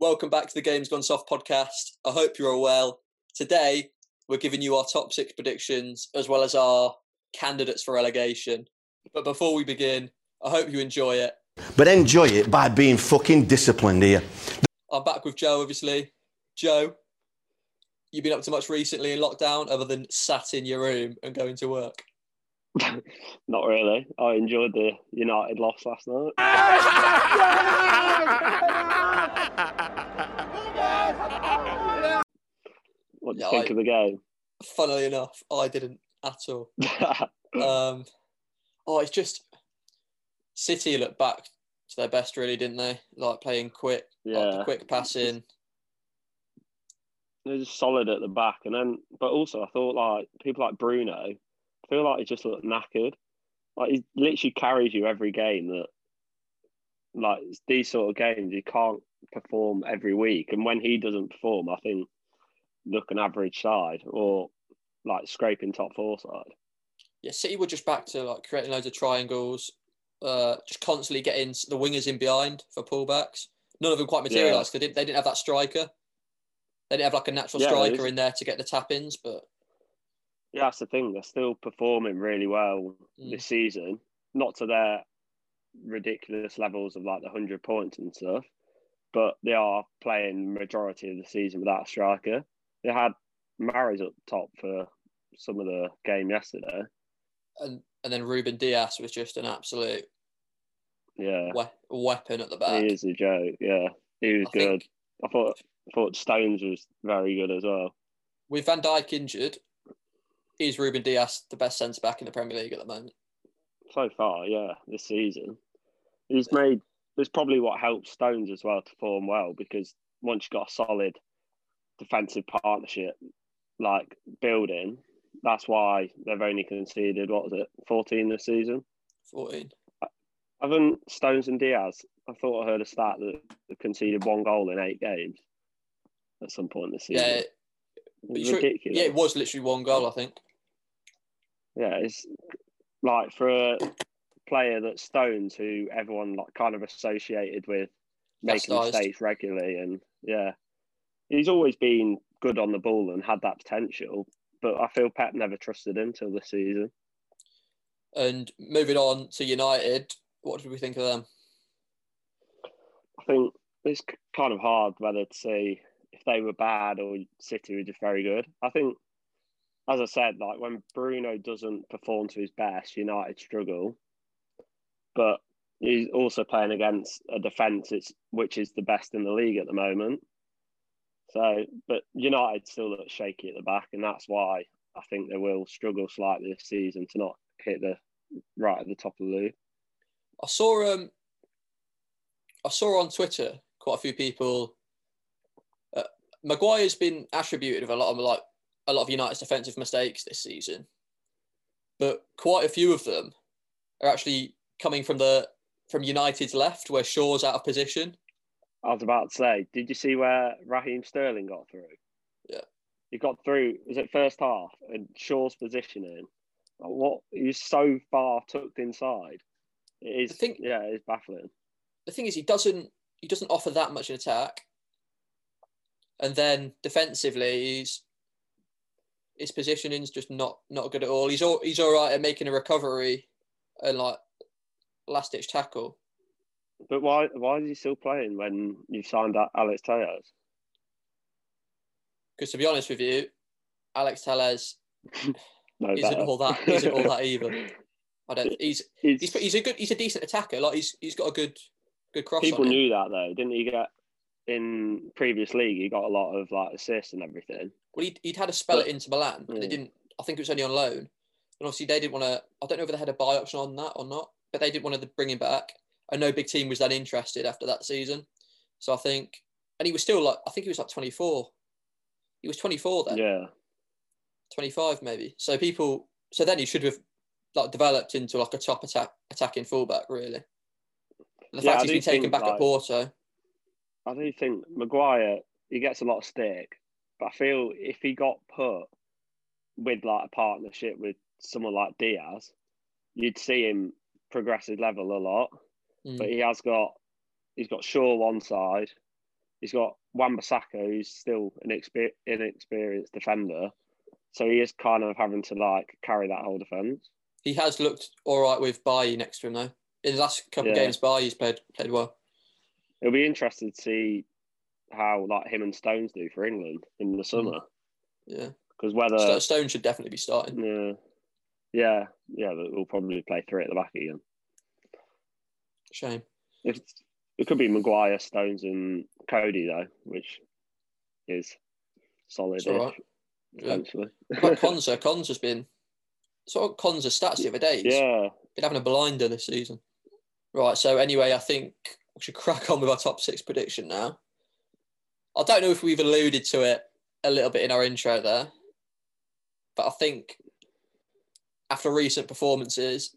Welcome back to the Games Gone Soft podcast. I hope you're all well. Today, we're giving you our top six predictions as well as our candidates for relegation. But before we begin, I hope you enjoy it. But enjoy it by being fucking disciplined here. I'm back with Joe, obviously. Joe, you've been up to much recently in lockdown other than sat in your room and going to work? Not really. I enjoyed the United loss last night. what do you Yeah, think I- of the game? Funnily enough, I didn't at all. Um, oh, it's just City looked back to their best, really, didn't they? Like playing quick, like quick passing. they're just solid at the back, and then but also I thought like people like Bruno, I feel like he just looked knackered. Like he literally carries you every game. That like these sort of games, you can't perform every week, and when he doesn't perform, I think look an average side or like scraping top four side. Yeah, City were just back to like creating loads of triangles, uh, just constantly getting the wingers in behind for pullbacks. None of them quite materialised. They didn't. They didn't have that striker. They didn't have like a natural Yeah, striker in there to get the tap ins. But Yeah, that's the thing. They're still performing really well Mm. this season. Not to their ridiculous levels of like the hundred points and stuff, but they are playing the majority of the season without a striker. They had Mahrez up top for some of the game yesterday. and and then Ruben Dias was just an absolute Yeah, we- weapon at the back. he is a joke. Yeah, he was I good. think I thought I thought Stones was very good as well. with Van Dijk injured, is Ruben Dias the best centre back in the Premier League at the moment? So far, yeah, this season. He's made it's probably what helps Stones as well to form well because once you've got a solid defensive partnership like building, that's why they've only conceded what was it, fourteen this season. 14. Haven't Stones and Dias? I thought I heard a stat that conceded one goal in eight games at some point this season. Yeah, It's sure- ridiculous. yeah, it was literally one goal, I think. Yeah, it's like for a player that Stones, who everyone like kind of associated with making Chastised. mistakes regularly, and yeah, he's always been good on the ball and had that potential. But I feel Pep never trusted him till this season. And moving on to United, what did we think of them? I think it's kind of hard whether to say if they were bad or City were just very good. I think, as I said, like when Bruno doesn't perform to his best, United struggle. But he's also playing against a defence which is the best in the league at the moment. So, but United still look shaky at the back, and that's why I think they will struggle slightly this season to not hit the right at the top of the league. I saw um, I saw on Twitter quite a few people. Uh, Maguire's been attributed with a lot of like a lot of United's defensive mistakes this season, but quite a few of them are actually coming from the from United's left, where Shaw's out of position. I was about to say, did you see where Raheem Sterling got through? Yeah. He got through, was it first half, and Shaw's positioning? like, What? He's so far tucked inside. It is, I think- yeah, it's baffling. the thing is he doesn't he doesn't offer that much in attack and then defensively he's his positioning's just not not good at all he's all he's all right at making a recovery and like last ditch tackle But why why is he still playing when you've signed that Alex Telles? because to be honest with you alex Telles No isn't better. all that isn't all that either i don't he's It's- he's he's a good he's a decent attacker like he's he's got a good good cross people knew that though, didn't he get in previous league he got a lot of like assists and everything. Well, he'd, he'd had a spell But- at Inter Milan, and they Mm. didn't. I think it was only on loan, and obviously they didn't want to. I don't know if they had a buy option on that or not, but they didn't want to bring him back. And no big team was then interested after that season. So I think, and he was still like, I think he was like 24. He was 24 then, Yeah. 25 maybe. So people, so then he should have like developed into like a top attack attacking fullback really. The Yeah, fact he's been taken think, back at Porto, I do think Maguire he gets a lot of stick, but I feel if he got put with like a partnership with someone like Dias, you'd see him progress his level a lot. Mm. But he has got he's got Shaw one side, he's got Wan-Bissaka, who's still an exper- inexperienced defender, so he is kind of having to like carry that whole defence. He has looked all right with Bailly next to him though. In the last couple of Yeah. games, Bailly's played played well. It'll be interesting to see how like him and Stones do for England in the summer mm. Yeah, because whether Sto- Stone should definitely be starting. yeah, yeah, yeah, but we'll probably play three at the back again. Shame. If it could be Maguire, Stones, and Coady though, which is solid. Right. Yeah. Potentially. What about Konsa? Konsa's been sort of Konsa stats the other day. Yeah, been having a blinder this season. Right. So anyway, I think we should crack on with our top six prediction now. I don't know if we've alluded to it a little bit in our intro there, but I think after recent performances,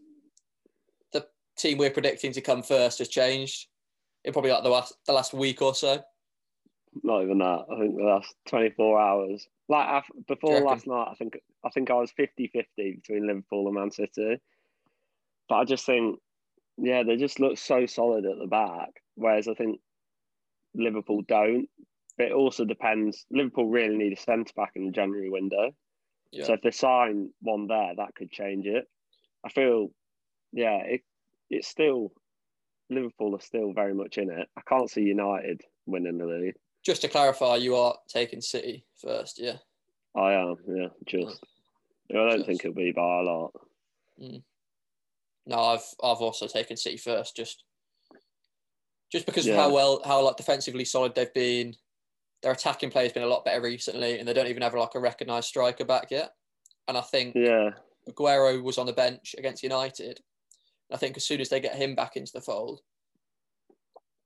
the team we're predicting to come first has changed in probably like the last the last week or so. not even that. I think the last twenty four hours. Like before last night, I think I think I was 50-50 between Liverpool and Man City. But I just think, yeah, they just look so solid at the back. Whereas I think Liverpool don't. But it also depends. Liverpool really need a centre back in the January window. Yeah. So if they sign one there, that could change it. I feel, yeah, it it's still Liverpool are still very much in it. I can't see United winning the league. Just to clarify, you are taking City first, yeah. I am, yeah, just. I don't Just. think it'll be by a lot. Mm. No, I've I've also taken City first, just just because of how well how like defensively solid they've been. Their attacking play has been a lot better recently, and they don't even have like a recognised striker back yet. And I think Yeah, Aguero was on the bench against United. I think as soon as they get him back into the fold,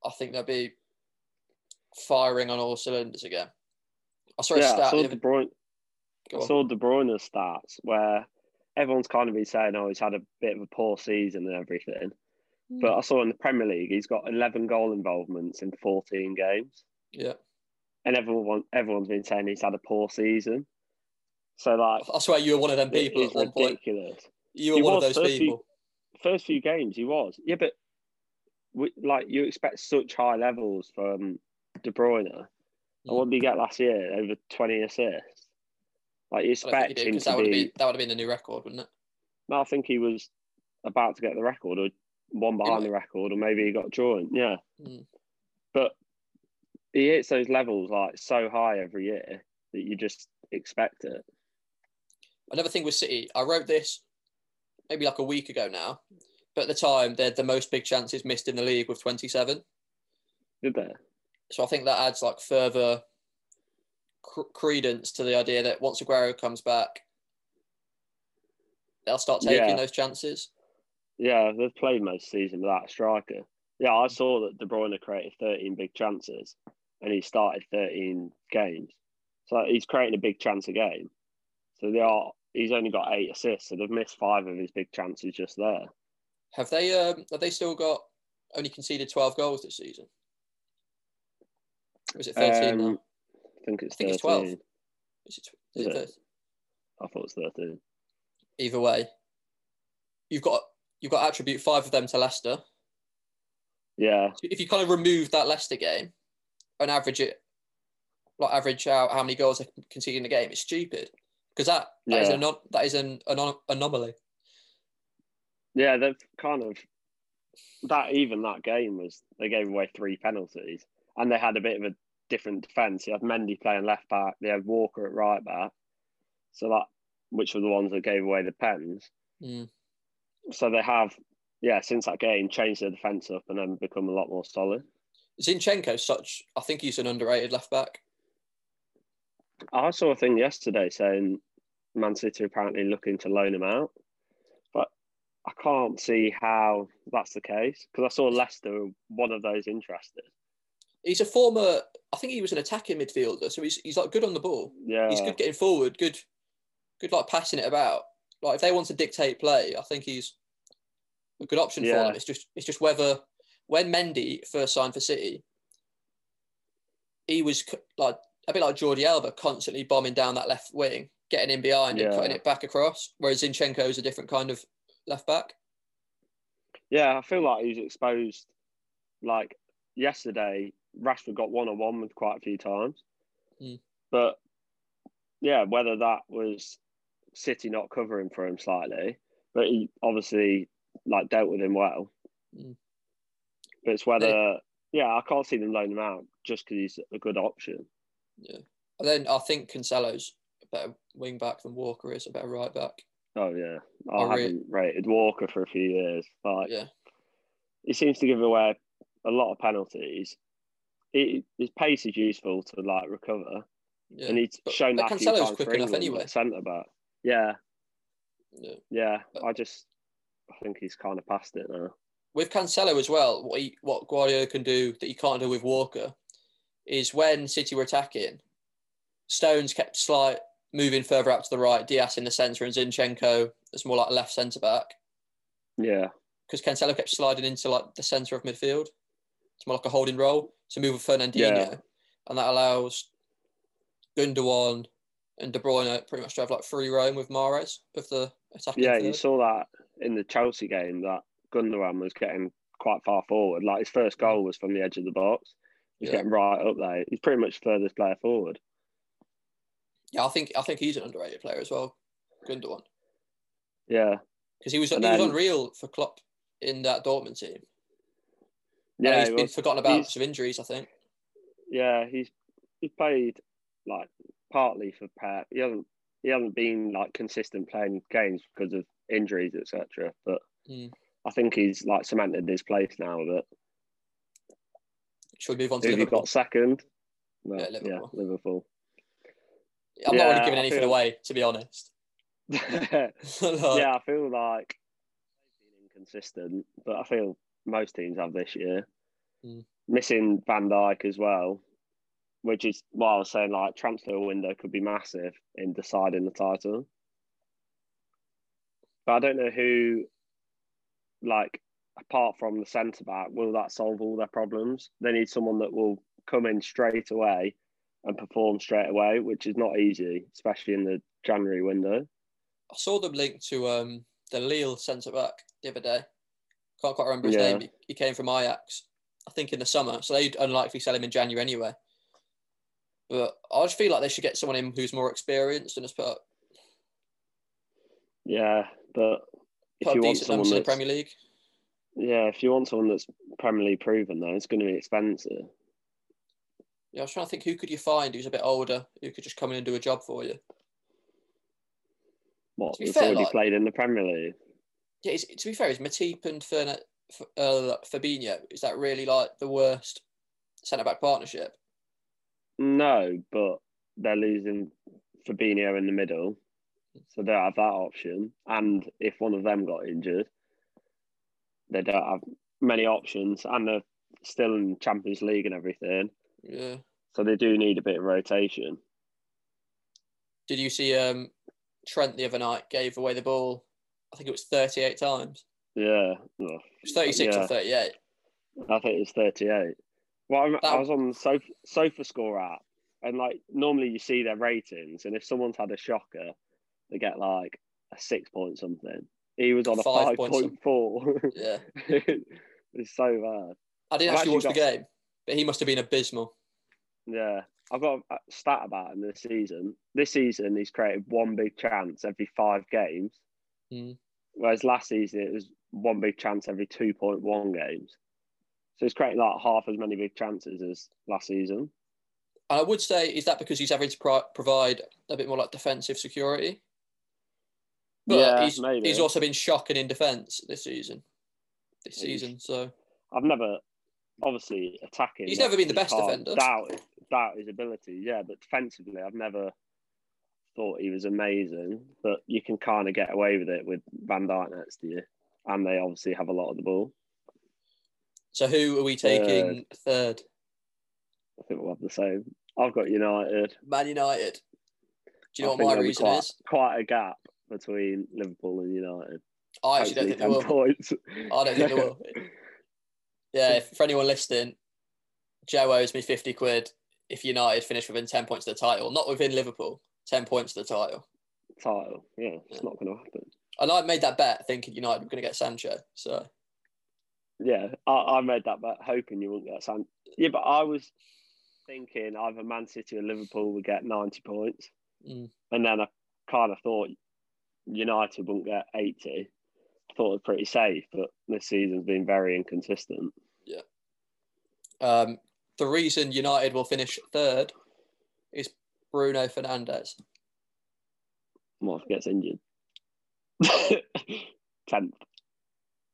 I think they'll be firing on all cylinders again. I saw a yeah. I saw the De other Bruyne. go I on. saw De Bruyne's stats where everyone's kind of been saying, "Oh, he's had a bit of a poor season and everything." Hmm. But I saw in the Premier League, he's got 11 goal involvements in 14 games, Yeah, and everyone everyone's been saying he's had a poor season. So like, I swear you were one of them people at one point. ridiculous. You were He one of those first few- people. first few games he was yeah but we, like you expect such high levels from De Bruyne and Mm. what did he get last year over 20 assists like you expect you him to that would have be been that would have been the new record, wouldn't it? no, I think he was about to get the record or one behind might- the record or maybe he got joined yeah Mm. but he hits those levels like so high every year that you just expect it Another thing with City, I wrote this maybe like a week ago now, but at the time they had the most big chances missed in the league with 27. did they So I think that adds like further cr- credence to the idea that once Aguero comes back, they'll start taking Yeah. those chances. Yeah, they've played most season without a striker. Yeah, I saw that De Bruyne created 13 big chances and he started 13 games. So he's creating a big chance a game. So they are he's only got eight assists, so they've missed five of his big chances just there. Have they? Um, have they still got only conceded 12 goals this season? Or is it 13 now? Um, I think it's I think 13. it's 12. Is it, is is it it? 13? I thought it was 13. Either way, you've got you've got attribute five of them to Leicester. Yeah, if you kind of remove that Leicester game and average it, like average out how many goals they concede in a game, it's stupid because that that is Yeah. an that is an, anon- anomaly. yeah, they've kind of that even that game was they gave away three penalties and they had a bit of a different defence. You had Mendy playing left back, they had Walker at right back. So that which were the ones that gave away the pens. Mm. So they have, yeah, since that game changed their defence up and then become a lot more solid. Zinchenko, such I think he's an underrated left back. I saw a thing yesterday saying Man City apparently looking to loan him out, but I can't see how that's the case because I saw Leicester one of those interested. He's a former, I think he was an attacking midfielder, so he's he's like good on the ball. Yeah, He's good getting forward, good, good like passing it about. Like if they want to dictate play, I think he's a good option for them. It's just it's just whether when Mendy first signed for City, he was like a bit like Jordi Alba, constantly bombing down that left wing, getting in behind and Yeah. cutting it back across. Whereas Zinchenko is a different kind of left back. yeah. I feel like he's exposed. Like yesterday, Rashford got one on one with quite a few times. Mm. But yeah, whether that was City not covering for him slightly, but he obviously like dealt with him well. Mm. But it's whether yeah, I can't see them loaning him out just because he's a good option. Yeah. And then I think Cancelo's a better wing back than Walker is, a better right back. Oh yeah, I I haven't rated Walker for a few years. Like Yeah. he seems to give away a lot of penalties. He, his pace is useful to like recover, Yeah. and he's But- shown but that Cancelo's quick enough England, anyway. Centre back. Yeah, yeah. yeah. But- I just I think he's kind of past it now. With Cancelo as well, what he, what Guardiola can do that you can't do with Walker is when City were attacking, Stones kept slight moving further out to the right, Dias in the centre, and Zinchenko as more like a left centre back. Yeah, Because Cancelo kept sliding into like the centre of midfield. It's more like a holding role to move with Fernandinho, Yeah. and that allows Gundogan and De Bruyne pretty much to have like free roam with Mahrez of the attacking. yeah. third. You saw that in the Chelsea game that Gundogan was getting quite far forward. Like his first goal was from the edge of the box. He's Yeah. getting right up there. He's pretty much furthest player forward. Yeah, I think I think he's an underrated player as well, Gundogan, Yeah, because he was And he was unreal for Klopp in that Dortmund team. yeah. He's he been forgotten about he's- of injuries. I think. Yeah, he's he's played like partly for Pep. He hasn't he hasn't been like consistent playing games because of injuries, etc. But Mm. I think he's like cemented his place now. That Should we move on to Liverpool? got second? Well, Yeah, yeah, Liverpool. Liverpool. I'm not really giving anything feel- away, to be honest. yeah, I feel like they've been inconsistent, but I feel most teams have this year. Mm. Missing Van Dijk as well, which is why I was saying. Like transfer window could be massive in deciding the title. But I don't know who, like, apart from the centre back, will that solve all their problems? They need someone that will come in straight away and perform straight away, which is not easy, especially in the January window. I saw them linked to um, the Lille centre back the other day. Can't quite remember his Yeah. name. He, came from Ajax, I think, in the summer. So they'd unlikely sell him in January anyway. But I just feel like they should get someone in who's more experienced and has put, Yeah, but if you want someone in the Premier League. yeah, if you want someone that's Premier League proven, though, it's going to be expensive. Yeah, I was trying to think who could you find who's a bit older who could just come in and do a job for you. What To be fair, already like- played in the Premier League? Yeah, is, to be fair, is Matip and Fernet, uh, Fabinho, is that really like the worst centre back partnership? No, but they're losing Fabinho in the middle, so they don't have that option. And if one of them got injured, they don't have many options, and they're still in Champions League and everything, Yeah. so they do need a bit of rotation. Did you see um, Trent the other night gave away the ball? I think it was 38 times. Yeah. It was 36 Yeah. or 38. I think it's 38. Well, I'm, I was on the Sofa, Sofa Score app, and like normally you see their ratings, and if someone's had a shocker, they get like a six point something. He was on a Five point four. Yeah. it's so bad. I didn't I've actually watch actually the game, but he must have been abysmal. Yeah, I've got a stat about him this season. This season, he's created one big chance every five games, Mm. whereas last season it was one big chance every two point one games. So he's creating like half as many big chances as last season. And I would say, is that because he's having to pro- provide a bit more like defensive security? But yeah, he's, maybe. he's also been shocking in defence this season. This season, so I've never, obviously, attacking. He's never been the best defender. Doubt, doubt his ability, yeah, but defensively, I've never thought he was amazing. But you can kind of get away with it with Van Dijk next to you, and they obviously have a lot of the ball. so who are we taking third? I think we'll have the same. I've got United. Man United. Do you know I what my reason quite, is? Quite a gap between Liverpool and United. I actually don't think they will. points. I don't think they will. Yeah, if, for anyone listening, Joe owes me 50 quid if United finish within 10 points of the title. Not within Liverpool, 10 points of the title. Title, yeah, it's not going to happen. And I made that bet thinking United were going to get Sancho. So Yeah, I, I made that bet hoping you wouldn't get San. Yeah, but I was thinking either Man City or Liverpool would get 90 points. Mm. And then I kind of thought United wouldn't get 80. I thought it was pretty safe, but this season's been very inconsistent. Yeah. Um, the reason United will finish third is Bruno Fernandes. Morph gets injured. Tenth.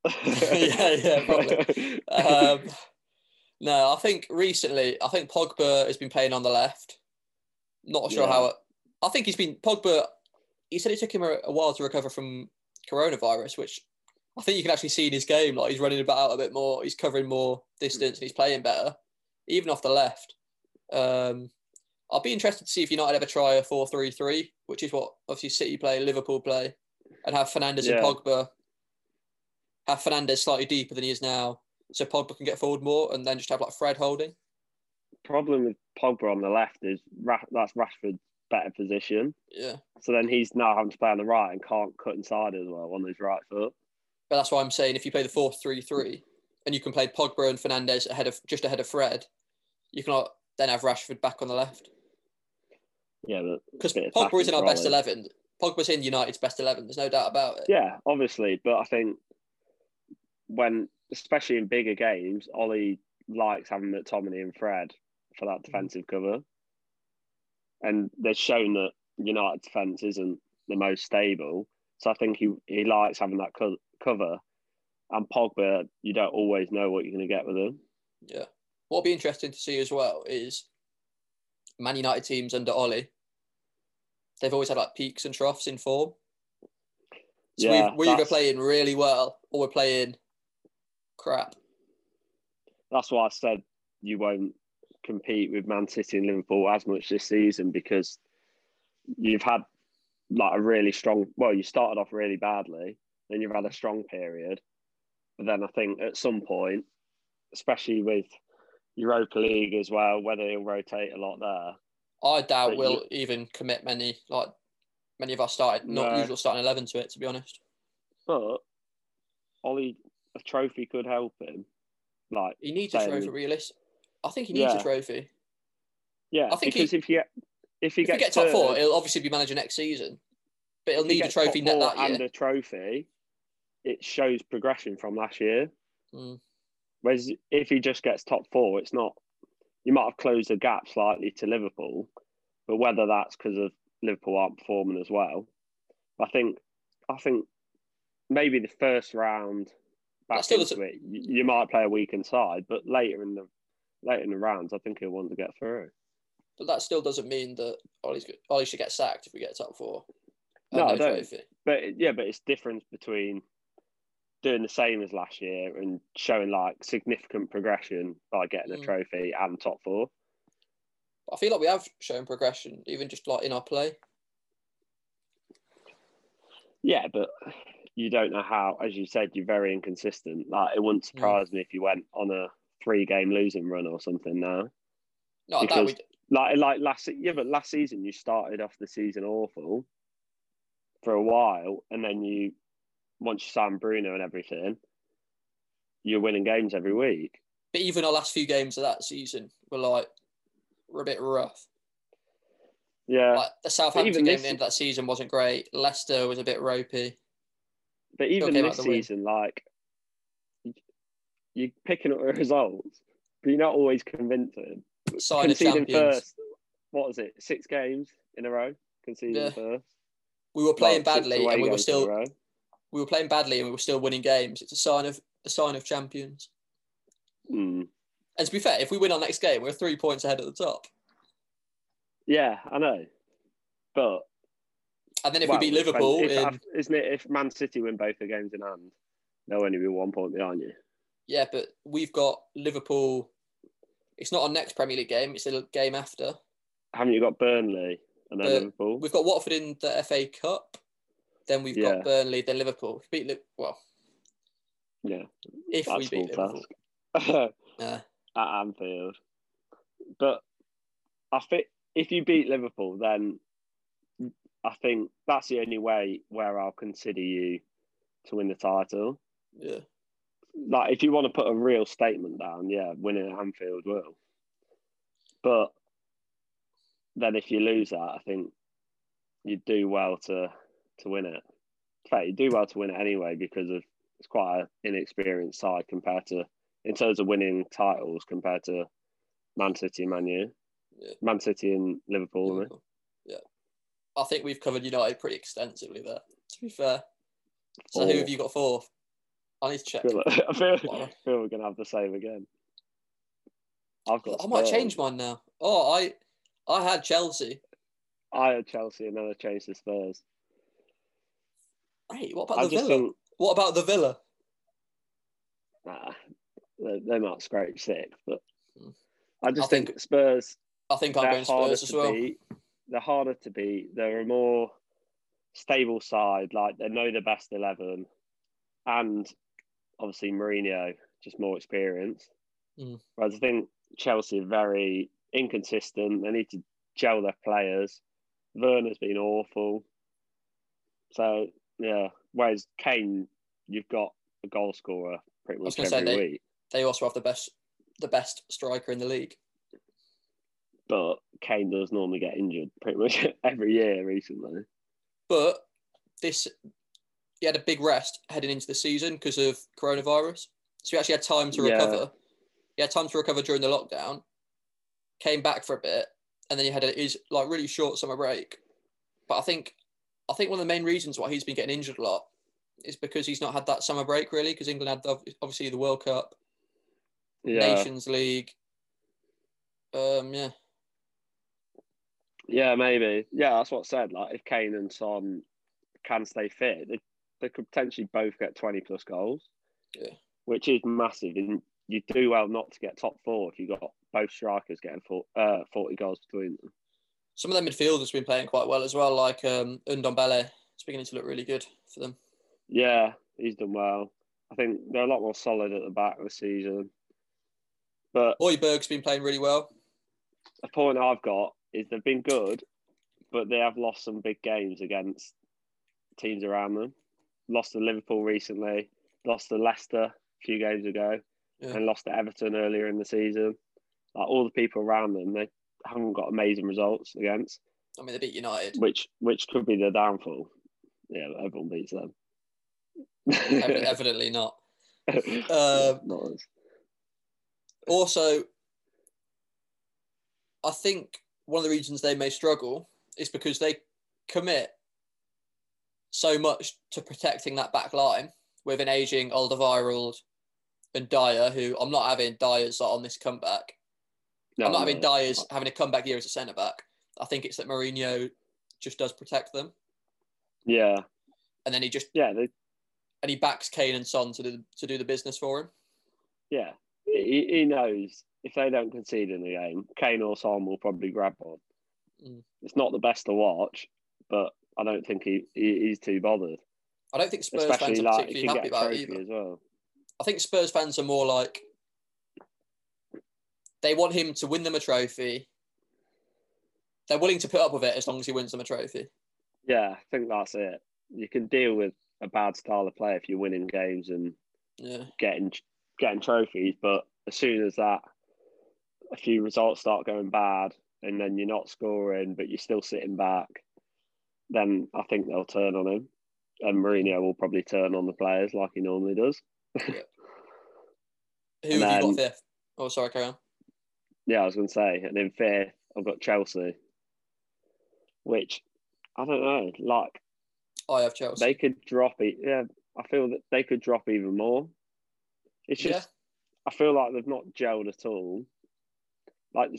Yeah, yeah, probably. Um, no, I think recently, I think Pogba has been playing on the left. Not sure Yeah. how. It, I think he's been Pogba. He said it took him a, a while to recover from coronavirus, which I think you can actually see in his game. Like he's running about a bit more, he's covering more distance, and he's playing better, even off the left. Um, I'll be interested to see if United ever try a 4-3-3, which is what obviously City play, Liverpool play, and have Fernandes Yeah. and Pogba. Have Fernandes slightly deeper than he is now, so Pogba can get forward more, and then just have like Fred holding. Problem with Pogba on the left is that's Rashford's better position. Yeah, So then he's now having to play on the right and can't cut inside as well on his right foot. but that's why I'm saying if you play the 4-3-3 and you can play Pogba and Fernandes ahead of just ahead of Fred, you can then have Rashford back on the left Yeah, because Pogba is in our best eleven. Pogba's in United's best eleven. There's no doubt about it. Yeah, obviously, but I think when, especially in bigger games, Ole likes having McTominay and Fred for that mm. defensive cover, and they've shown that United defense isn't the most stable. So I think he he likes having that co- cover, and Pogba, you don't always know what you're going to get with him. Yeah. What'll be interesting to see as well is Man United teams under Ole. They've always had like peaks and troughs in form. So Yeah, we we're either playing really well or we're playing crap. That's why I said you won't compete with Man City and Liverpool as much this season because you've had like a really strong. Well, you started off really badly, then you've had a strong period, but then I think at some point, especially with Europa League as well, whether he'll rotate a lot there. I doubt we'll even commit many like many of our started not No. usual starting eleven to it. To be honest, But Ole, a trophy could help him. Like, he needs a trophy. Realist, I think he needs Yeah. a trophy. yeah, I think because he- if you if he If he gets gets top four, he'll obviously be manager next season, but he'll if he need a trophy net that year. and a trophy, it shows progression from last year. Mm. Whereas if he just gets top four, it's not. You might have closed the gap slightly to Liverpool, but whether that's because of Liverpool aren't performing as well, I think, I think maybe the first round back still into doesn't- it, you, you might play a weakened side, but later in the later in the rounds, I think he'll want to get through. But that still doesn't mean that Ole's, Ole should get sacked if we get top four. No, I don't. trophy. But yeah, but it's difference between doing the same as last year and showing like significant progression by getting a Mm. trophy and top four. I feel like we have shown progression, even just like in our play. Yeah, but you don't know how, as you said, you're very inconsistent. Like it wouldn't surprise me if you went on a three game losing run or something now. No, Because- we. Like like last yeah, but last season you started off the season awful for a while, and then you once you signed Bruno and everything, you're winning games every week. But even our last few games of that season were like were a bit rough. Yeah, Like the Southampton game at this- the end of that season wasn't great. Leicester was a bit ropey. but even this the win. season, like you're picking up the results, but you're not always convincing. Sign of conceding champions. first. What was it? Six games in a row conceding Yeah. first. We were playing Like, badly and we were games in a still we were playing badly and we were still winning games. It's a sign of a sign of champions. Hmm. And to be fair, if we win our next game, we're three points ahead at the top. Yeah, I know, but And then if well, we beat. Liverpool, if, in, isn't it? If Man City win both the games in hand, they'll only be one point behind you. Yeah, but we've got Liverpool. It's not our next Premier League game; it's a game after. Haven't you got Burnley and then But Liverpool? We've got Watford in the FA Cup. Then we've Yeah. got Burnley, then Liverpool. If we beat Li- well, Yeah, if we beat Liverpool, yeah. at Anfield. But I think if you beat Liverpool, then I think that's the only way where I'll consider you to win the title. yeah. Like if you want to put a real statement down, yeah, winning at Anfield will. But then if you lose that, I think you do well to to win it. In fact, you do well to win it anyway because of it's quite an inexperienced side compared to in terms of winning titles compared to Man City and Man U. Yeah. Man City and Liverpool. I mean. Liverpool. Yeah. I think we've covered United pretty extensively there, to be fair. So oh, who have you got fourth? I need to check. I feel, I feel, I feel we're gonna have the same again. I've got. I might change mine now. Oh, I I had Chelsea. I had Chelsea and then I changed to Spurs. Hey, what about I the Villa? What about the Villa? nah, they, they might scrape six, but Mm. I just I think- think, Spurs. I think I'm going harder Spurs as to well. beat. They're harder to beat. They're a more stable side. Like they know the best eleven, and obviously Mourinho just more experience. Mm. Whereas I think Chelsea are very inconsistent. They need to gel their players. Werner's been awful. So yeah. Whereas Kane, you've got a goal scorer pretty much every say, they- week. They also have the best the best striker in the league. But Kane does normally get injured pretty much every year recently. But this he had a big rest heading into the season because of coronavirus. So he actually had time to Yeah. recover. He had time to recover during the lockdown, came back for a bit, and then he had a, his like really short summer break. But I think I think one of the main reasons why he's been getting injured a lot is because he's not had that summer break really, because England had the, obviously the World Cup, Yeah. Nations League. Um, yeah, Yeah, maybe. Yeah, that's what I said. Like, if Kane and Son can stay fit, they, they could potentially both get 20 plus goals. Yeah. Which is massive. And you do well not to get top four if you got both strikers getting four, uh, 40 goals between them. some of their midfielders have been playing quite well as well, like um, Ndombele. It's beginning to look really good for them. Yeah, he's done well. I think they're a lot more solid at the back of the season. But Højbjerg's been playing really well. a point I've got is they've been good, but they have lost some big games against teams around them. Lost to Liverpool recently, lost to Leicester a few games ago, Yeah. and lost to Everton earlier in the season. Like all the people around them, they haven't got amazing results against, I mean, they beat United. which which could be their downfall. Yeah, everyone beats them. Evidently not. Um, Not us. Also, I think one of the reasons they may struggle is because they commit so much to protecting that back line with an aging Alderweireld and Dier, who I'm not having Dier's on this comeback. No, I'm not having no. Dier's having a comeback year as a centre back. I think it's that Mourinho just does protect them, Yeah, and then he just yeah, they, and he backs Kane and Son to do to do the business for him. yeah. He, he knows if they don't concede in the game, Kane or Son will probably grab one. Mm. It's not the best to watch, but I don't think he, he he's too bothered. I don't think Spurs fans Especially are like particularly happy about it either. as well. I think Spurs fans are more like they want him to win them a trophy. They're willing to put up with it as long as he wins them a trophy. Yeah, I think that's it. You can deal with a bad style of play if you're winning games and Yeah. getting getting trophies, but as soon as that a few results start going bad and then you're not scoring but you're still sitting back, then I think they'll turn on him. And Mourinho will probably turn on the players like he normally does. Who And have you got fifth? Oh, sorry, carry on. Yeah, I was going to say. And in fifth, I've got Chelsea, which I don't know. Like I have Chelsea. they could drop it. Yeah, I feel that they could drop even more. It's just I feel like they've not gelled at all. Like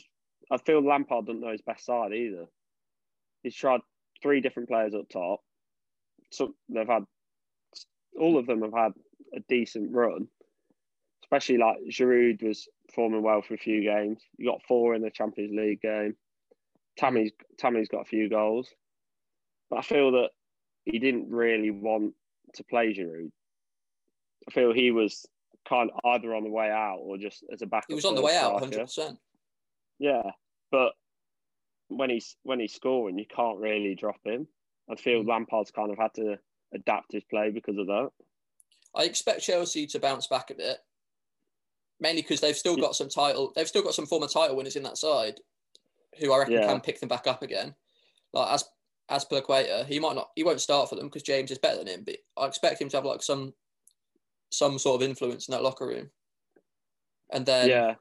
I feel Lampard doesn't know his best side either. He's tried three different players up top. So they've had all of them have had a decent run. Especially like Giroud was performing well for a few games. You got four in the Champions League game. Tammy's Tammy's got a few goals. But I feel that he didn't really want to play Giroud. I feel he was kind of either on the way out or just as a backup. he was on the way out, hundred percent. Yeah, but when he's when he's scoring, you can't really drop him. I feel Mm. Lampard's kind of had to adapt his play because of that. I expect Chelsea to bounce back a bit, mainly because they've still got some title. They've still got some former title winners in that side, who I reckon Yeah. can pick them back up again. Like as Azpilicueta, he might not, he won't start for them because James is better than him. But I expect him to have like some some sort of influence in that locker room. And then yeah,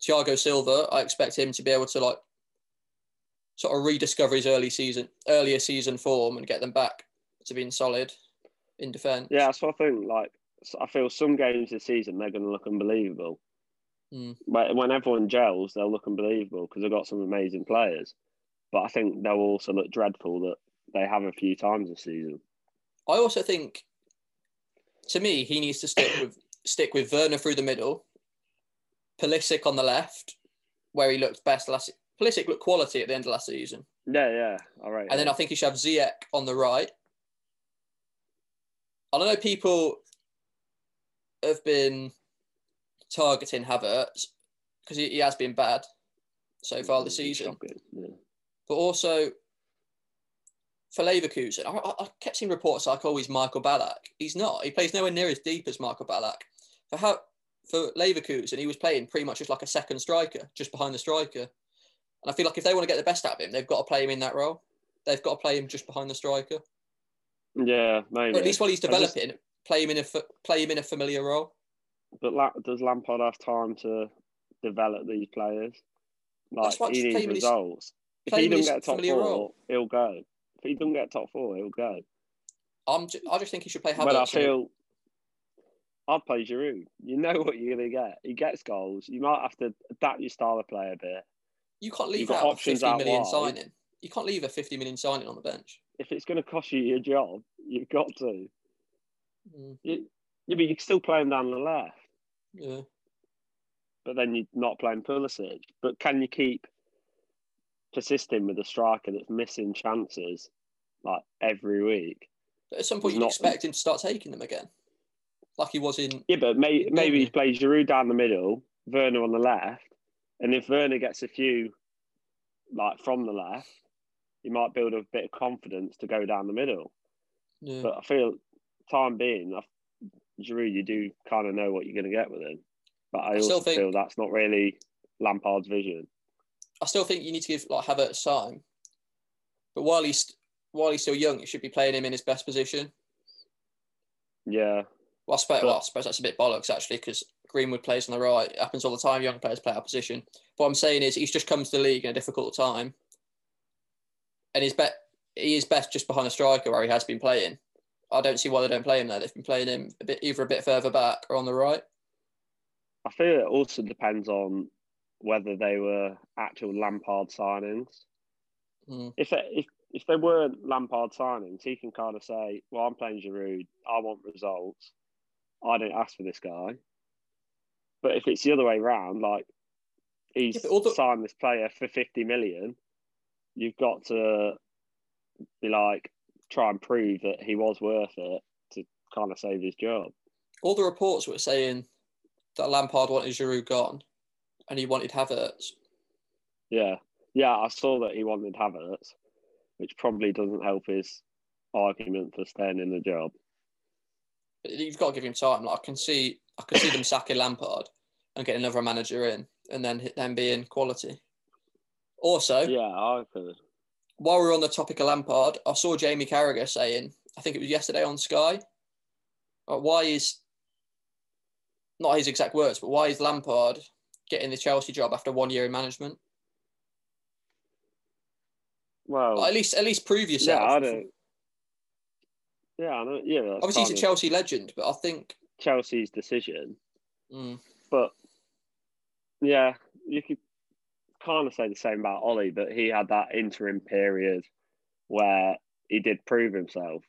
Thiago Silva, I expect him to be able to like sort of rediscover his early season, earlier season form and get them back to being solid in defence. yeah. That's what I think. Like, I feel some games this season they're going to look unbelievable. Mm. But when everyone gels, they'll look unbelievable because they've got some amazing players. But I think they'll also look dreadful that they have a few times this season. I also think, to me, he needs to stick with stick with Werner through the middle, Pulisic on the left, where he looked best last. Pulisic looked quality at the end of last season, Yeah, yeah. All right. and then I think he should have Ziyech on the right. I don't know people have been targeting Havertz because he, he has been bad so far this season. Yeah. but also for Leverkusen, I, I- I kept seeing reports like, oh, he's Michael Ballack. He's not. He plays nowhere near as deep as Michael Ballack. For how for Leverkusen, he was playing pretty much just like a second striker, just behind the striker. And I feel like if they want to get the best out of him, they've got to play him in that role. They've got to play him just behind the striker, Yeah, maybe. or at least while he's I just- developing, play him in a play him in a familiar role. But La- does Lampard have time to develop these players? Like he needs him his- results. If he doesn't get top four, role. he'll go. If he doesn't get top four, he'll go. I'm ju- I just think he should play Havertz. But I feel I'd play Giroud. You know what you're gonna get. He gets goals. You might have to adapt your style of play a bit. You can't leave out a options 50 out wide. signing. You can't leave a 50 million signing on the bench. If it's gonna cost you your job, you've got to. Mm, You, yeah, but you can still play him down the left. yeah. but then you're not playing Pulisic. But can you keep persisting with a striker that's missing chances like every week? But at some point, you'd not- expect him to start taking them again, like he was in. Yeah, but may, maybe he plays Giroud down the middle, Werner on the left, and if Werner gets a few like from the left, he might build a bit of confidence to go down the middle. Yeah. But I feel time being, I- Giroud, you do kind of know what you're going to get with him. But I, I also think- feel that's not really Lampard's vision. I still think you need to give like Havertz time, but while he's while he's still young, you should be playing him in his best position. Yeah, Well, I suppose, But- well, I suppose that's a bit bollocks actually, because Greenwood plays on the right. It happens all the time. Young players play our position. What I'm saying is, he's just come to the league in a difficult time, and he's bet he is best just behind the striker where he has been playing. I don't see why they don't play him there. They've been playing him a bit either a bit further back or on the right. I feel it also depends on whether they were actual Lampard signings. Mm. If they, if if they weren't Lampard signings, he can kind of say, "Well, I'm playing Giroud. I want results. I didn't ask for this guy." But if it's the other way around, like he's Yeah, signed this player for 50 million, you've got to be like try and prove that he was worth it to kind of save his job. all the reports were saying that Lampard wanted Giroud gone, and he wanted Havertz. Yeah, yeah, I saw that he wanted Havertz, which probably doesn't help his argument for staying in the job. You've got to give him time. Like I can see, I can see them sacking Lampard and getting another manager in, and then them being quality. Also, Yeah, I could. while we're on the topic of Lampard, I saw Jamie Carragher saying, I think it was yesterday on Sky, uh, why is not his exact words, but why is Lampard getting the Chelsea job after one year in management? Well, at least, at least prove yourself. yeah. I don't. Yeah, I know. Yeah, Obviously, he's a Chelsea legend, but I think Chelsea's decision, mm, but yeah, you could kind of say the same about Ole, but he had that interim period where he did prove himself,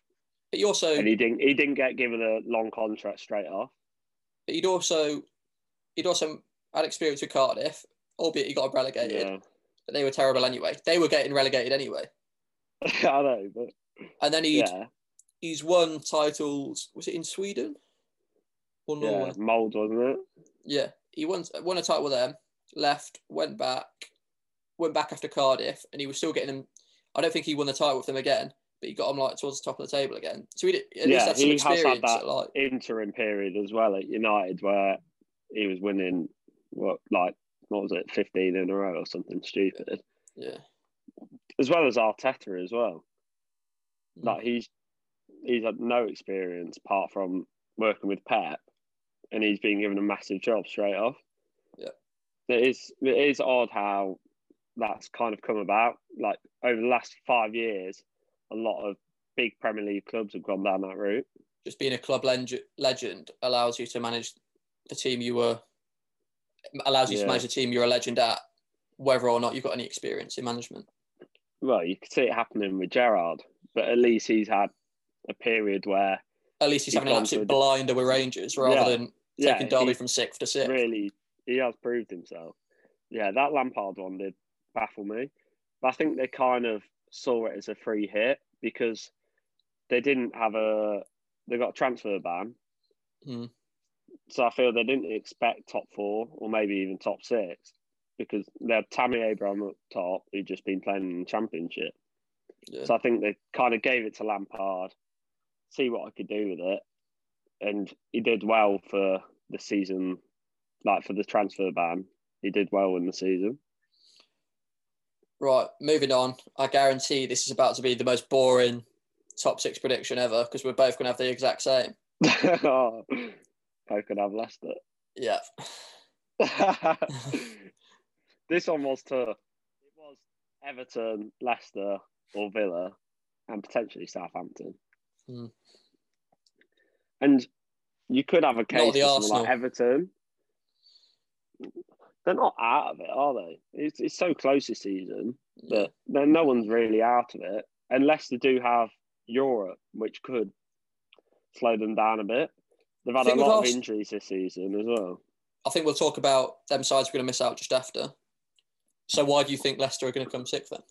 but he also and he didn't. He didn't get given a long contract straight off. But he'd also he'd also had experience with Cardiff, albeit he got relegated, Yeah, but they were terrible anyway. They were getting relegated anyway. I know, but And then he'd yeah, he's won titles. Was it in Sweden or Norway? yeah, Molde wasn't it? Yeah, he won won a title with them. Left, went back, went back after Cardiff, and he was still getting them. I don't think he won the title with them again, but he got them like towards the top of the table again. So he did, at least had some he has had that. at, like, interim period as well at United where he was winning what like what was it, fifteen in a row or something stupid. yeah, As well as Arteta as well. Like he's he's had no experience apart from working with Pep and he's been given a massive job straight off. Yeah. It is it is odd how that's kind of come about. Like over the last five years, a lot of big Premier League clubs have gone down that route. just being a club leg- legend allows you to manage the team you were allows you Yeah. to manage the team you're a legend at, whether or not you've got any experience in management. Well, you could see it happening with Gerrard, but at least he's had a period where At least he's He's having an absolute blinder with Rangers rather Yeah. than yeah, taking Derby he from sixth to sixth. really he has proved himself. Yeah, that Lampard one did baffle me, but I think they kind of saw it as a free hit because they didn't have a they got a transfer ban, Hmm. so I feel they didn't expect top four or maybe even top six because they had Tammy Abraham up top who'd just been playing in the championship. Yeah. So I think they kind of gave it to Lampard, see what I could do with it, and he did well for the season, like for the transfer ban. He did well in the season. Right, moving on. I guarantee this is about to be the most boring top six prediction ever because we're both going to have the exact same. oh, I could have Leicester. Yeah. this one was tough. It was Everton, Leicester, or Villa, and potentially Southampton. Hmm. And you could have a case like Everton. They're not out of it, are they? It's, it's so close this season, yeah. then no one's really out of it. And Leicester do have Europe, which could slow them down a bit. They've had a lot of injuries this season as well. I think we'll talk about them sides we're going to miss out just after. So why do you think Leicester are going to come sixth then?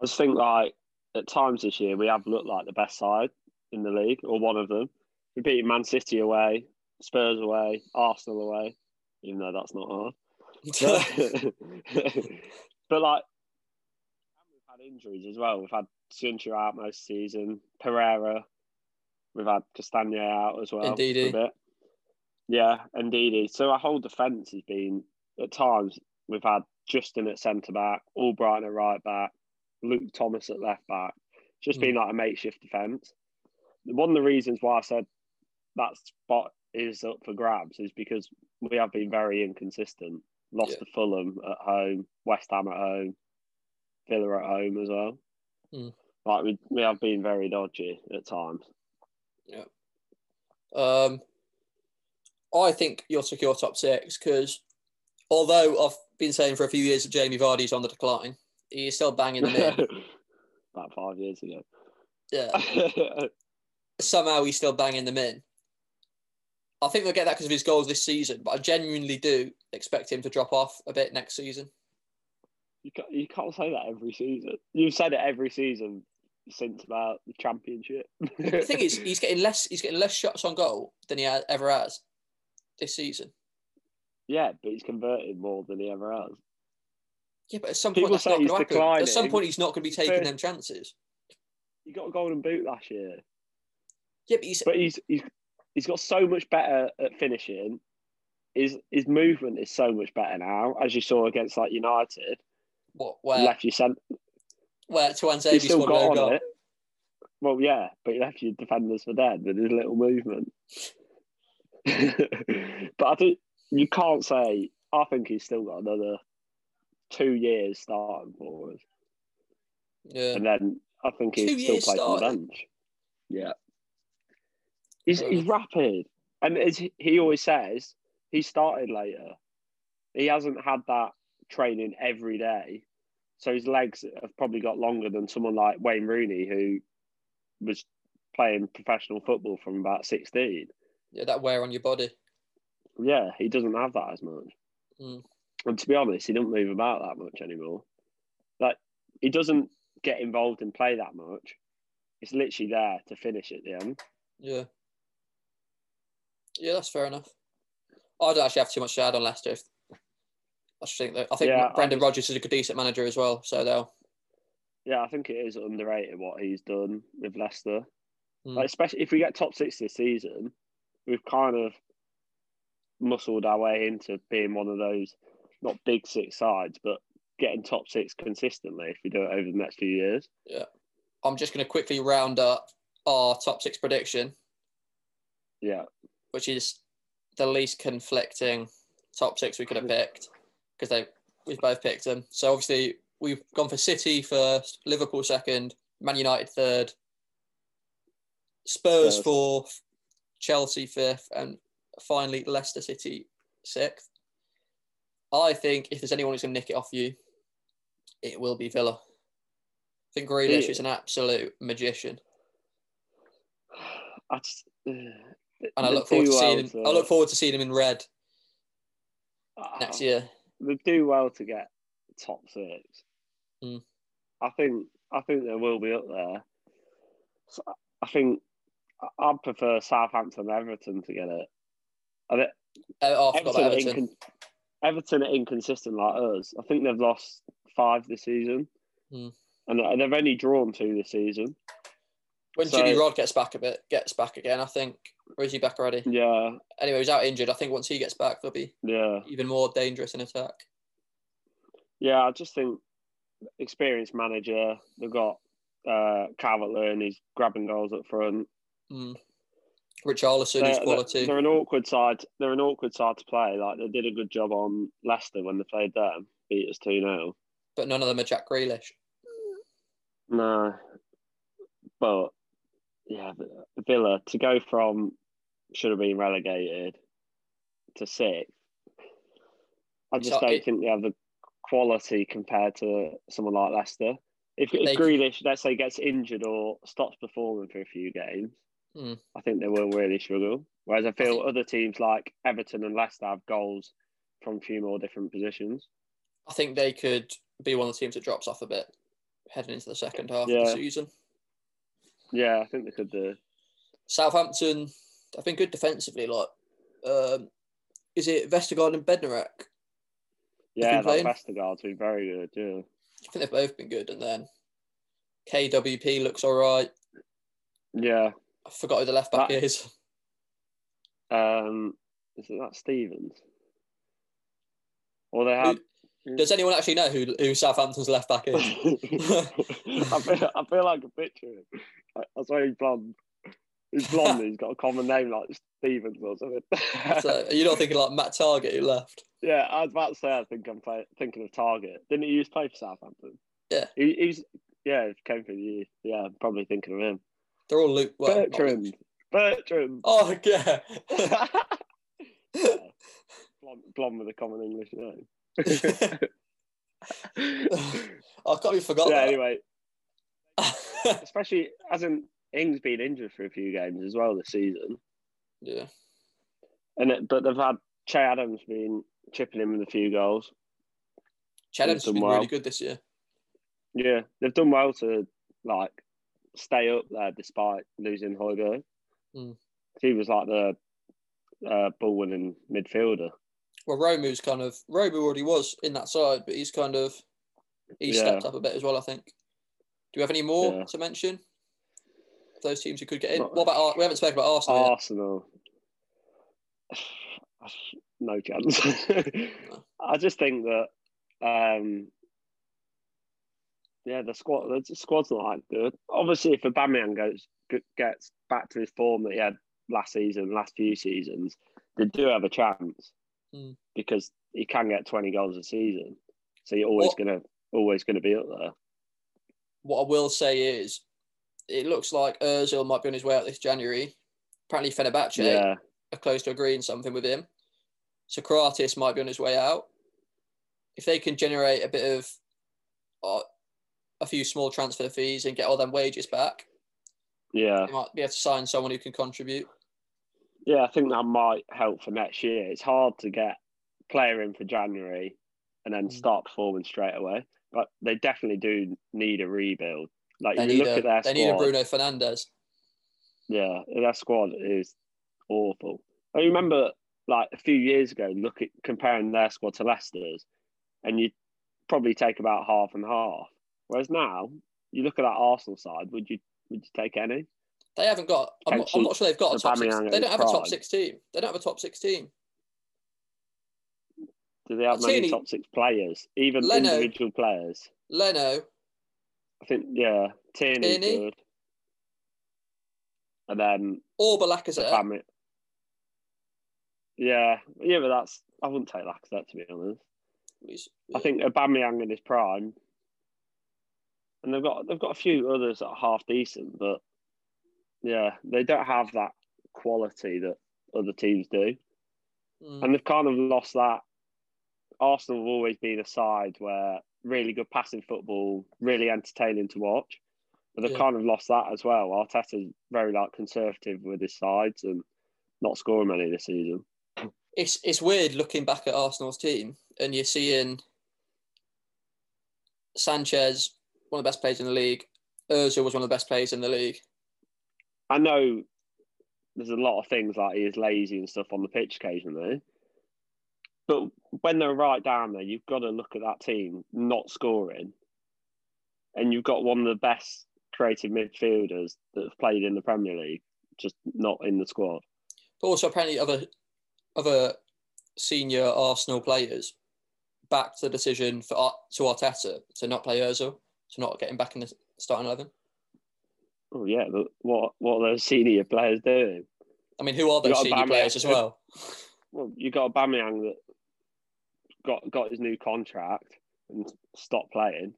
I just think like at times this year we have looked like the best side in the league, or one of them. We beat Man City away, Spurs away, Arsenal away, even though that's not hard. But, but like, we've had injuries as well. We've had Söyüncü out most season, Pereira. We've had Castagna out as well. Ndidi. For a bit. Yeah, indeed. So our whole defence has been at times we've had Justin at centre back, Albrighton at right back, Luke Thomas at left back. It's just been like a makeshift defence. One of the reasons why I said that spot is up for grabs is because we have been very inconsistent. Lost Yeah. to Fulham at home, West Ham at home, Villa at home as well. Mm. Like we, we have been very dodgy at times. Yeah. Um, I think you'll secure top six because although I've been saying for a few years that Jamie Vardy's on the decline, is still banging them in. About five years ago. yeah, somehow he's still banging them in. I think they'll get that because of his goals this season, but I genuinely do expect him to drop off a bit next season. You can't, you can't say that every season. You've said it every season since about the championship. The thing is, he's getting less. He's getting less shots on goal than he ever has this season. yeah, but he's converted more than he ever has. Yeah, but at some People point that's not going he's to happen. At some point, he's not going to be taking but- them chances. He got a golden boot last year, Yeah, but he's but he's he's he's got so much better at finishing. His his movement is so much better now, as you saw against like United. what where left you sent. where Tuan He Zabi still got on goal. it. Well, yeah, but he left your defenders for dead with his little movement. but I think you can't say. I think he's still got another two years starting for us, Yeah, and then I think he'd still years play on the bench. Yeah, he's he's rapid, and as he- he always says, he started later. He hasn't had that training every day, so his legs have probably got longer than someone like Wayne Rooney, who was playing professional football from about sixteen. yeah, that wear on your body. Yeah, he doesn't have that as much. Mm. And to be honest, he doesn't move about that much anymore. Like he doesn't get involved in play that much. It's literally there to finish at the end. Yeah, yeah, that's fair enough. I don't actually have too much to add on Leicester. I just think that I think Yeah, Brendan just- Rodgers is a good decent manager as well. So they'll Yeah, I think it is underrated what he's done with Leicester. Mm. Like, especially if we get top six this season, we've kind of muscled our way into being one of those not big six sides, but getting top six consistently if we do it over the next few years. Yeah. I'm just going to quickly round up our top six prediction, Yeah, which is the least conflicting top six we could have picked because they we've both picked them. So obviously we've gone for City first, Liverpool second, Man United third, Spurs Spurs. fourth, Chelsea fifth, and finally Leicester City sixth. I think if there's anyone who's going to nick it off you, it will be Villa. I think Grealish Yeah. is an absolute magician, I just, uh, and I look forward to seeing him. I look forward to seeing him in red next year. They do well to get top six. Mm. I think. I think they will be up there. So I think I'd prefer Southampton, and Everton to get it. I think Oh, I forgot Everton, Everton. Everton are inconsistent like us. I think they've lost five this season, Hmm. and they've only drawn two this season. When So- Jimmy Rod gets back a bit, gets back again, I think. Or is he back already? Yeah, Anyway, he's out injured. I think once he gets back, they'll be yeah, even more dangerous in attack. yeah. I just think experienced manager. They've got uh, Calvert Lewin. He's grabbing goals up front. Mm. Richarlison They're, is quality. they're an awkward side. They're an awkward side to play. Like they did a good job on Leicester when they played them, beat us two 0 but none of them are Jack Grealish. No, but yeah, Villa to go from should have been relegated to sixth. I just not- don't it- think they have the quality compared to someone like Leicester. If, They- if Grealish, let's say, gets injured or stops performing for a few games, Hmm. I think they will really struggle. Whereas I feel other teams like Everton and Leicester have goals from a few more different positions. I think they could be one of the teams that drops off a bit heading into the second half of the season. Yeah, I think they could do. Southampton, I've been good defensively. Like, um, is it Vestergaard and Bednarek? Yeah, that Vestergaard's been very good. Yeah. I think they've both been good. And then KWP looks all right. Yeah. I forgot who the left back That- is. Um, is it that Stevens? Or they have. Does anyone actually know who who Southampton's left back is? I feel I feel like a picture. of him. I, I swear he's blonde. He's blonde. he's got a common name like Stevens or something. so you're not thinking like Matt Targett who left? yeah, I was about to say. I think I'm play, thinking of Targett. Didn't he used to play for Southampton? Yeah. He, he's yeah. Came for the youth. Yeah, I'm probably thinking of him. They're all Luke. Well, not. Bertrand. Bertrand. Oh yeah. blonde, blonde with a common English name. Oh, I can't even forgot yeah. that. Anyway, especially hasn't Ings been injured for a few games as well this season, yeah. and it, but they've had Che Adams been chipping in with a few goals. Adams done been well. really good this year. Yeah, they've done well to like stay up there despite losing Højbjerg. Mm. He was like the uh, ball winning midfielder. Well, Romeu's kind of Romeu already was in that side, but he's kind of he Yeah. stepped up a bit as well. I think. Do we have any more Yeah. to mention? Those teams who could get in. Not- What about we haven't spoken about Arsenal. Arsenal. No chance. I just think that, um, yeah, the squad, the squad's not that good. Obviously, if Aubameyang goes gets back to his form that he had last season, last few seasons, they do have a chance Mm. because he can get twenty goals a season. So you're always What- gonna always gonna be up there. What I will say is, it looks like Özil might be on his way out this January. Apparently, Fenerbahce Yeah, are close to agreeing something with him. Sokratis might be on his way out. If they can generate a bit of uh, a few small transfer fees and get all them wages back, yeah. they might be able to sign someone who can contribute. Yeah, I think that might help for next year. It's hard to get player in for January and then Mm. start performing straight away. But they definitely do need a rebuild. Like They you look a, at their they squad, need a Bruno Fernandes. yeah, their squad is awful. I remember like a few years ago, look at comparing their squad to Leicester's, and you probably take about half and half. Whereas now you look at that Arsenal side. Would you would you take any? They haven't got. I'm not, I'm not sure they've got a top six. They don't have a top six team. They don't have a top six team. Do they have many Tierney- top six players? Even Leno. individual players. Leno, I think yeah, Tierney. good. And then or Lacazette. Aubame- Yeah, yeah, but that's I wouldn't take Lacazette to be honest. He's- I think Aubameyang in his prime, and they've got they've got a few others that are half decent, but yeah, they don't have that quality that other teams do, Mm. and they've kind of lost that. Arsenal have always been a side where really good passing football, really entertaining to watch, but they've Yeah. kind of lost that as well. Arteta's very like conservative with his sides and not scoring many this season. it's it's weird looking back at Arsenal's team and you're seeing Sanchez, one of the best players in the league. Özil was one of the best players in the league. I know there's a lot of things like he is lazy and stuff on the pitch occasionally. But when they're right down there, you've got to look at that team not scoring. And you've got one of the best creative midfielders that have played in the Premier League, just not in the squad. But also apparently other other senior Arsenal players backed the decision for to Arteta to not play Özil, to not getting back in the starting eleven. Oh yeah, but what what are those senior players doing? I mean, who are those senior players as well? Well, you got Aubameyang that got got his new contract and stopped playing.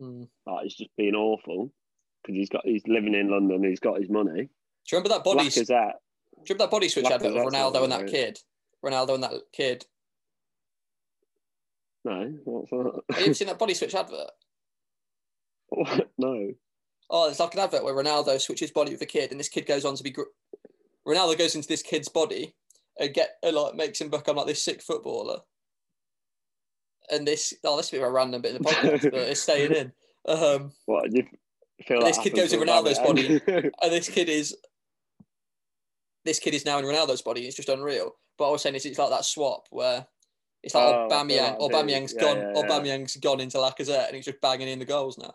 Mm. Like he's just being awful because he's got he's living in London. He's got his money. Do you remember that body? Do you remember that body switch advert with Ronaldo and that kid? Ronaldo and that kid. No, what's that? Have you ever seen that body switch advert? no. Oh, it's like an advert where Ronaldo switches body with a kid, and this kid goes on to be. Gr- Ronaldo goes into this kid's body and get and like makes him become like this sick footballer. And this, oh, this bit of a random bit in the podcast, but it's staying in. Um, What you feel? And this kid goes in Ronaldo's Aubameyang? and this kid is, this kid is now in Ronaldo's body. It's just unreal. But I was saying is it's like that swap where it's like Oh, Aubameyang, like Aubameyang's Yeah, gone, yeah, yeah. Aubameyang's gone into Lacazette, and he's just banging in the goals now.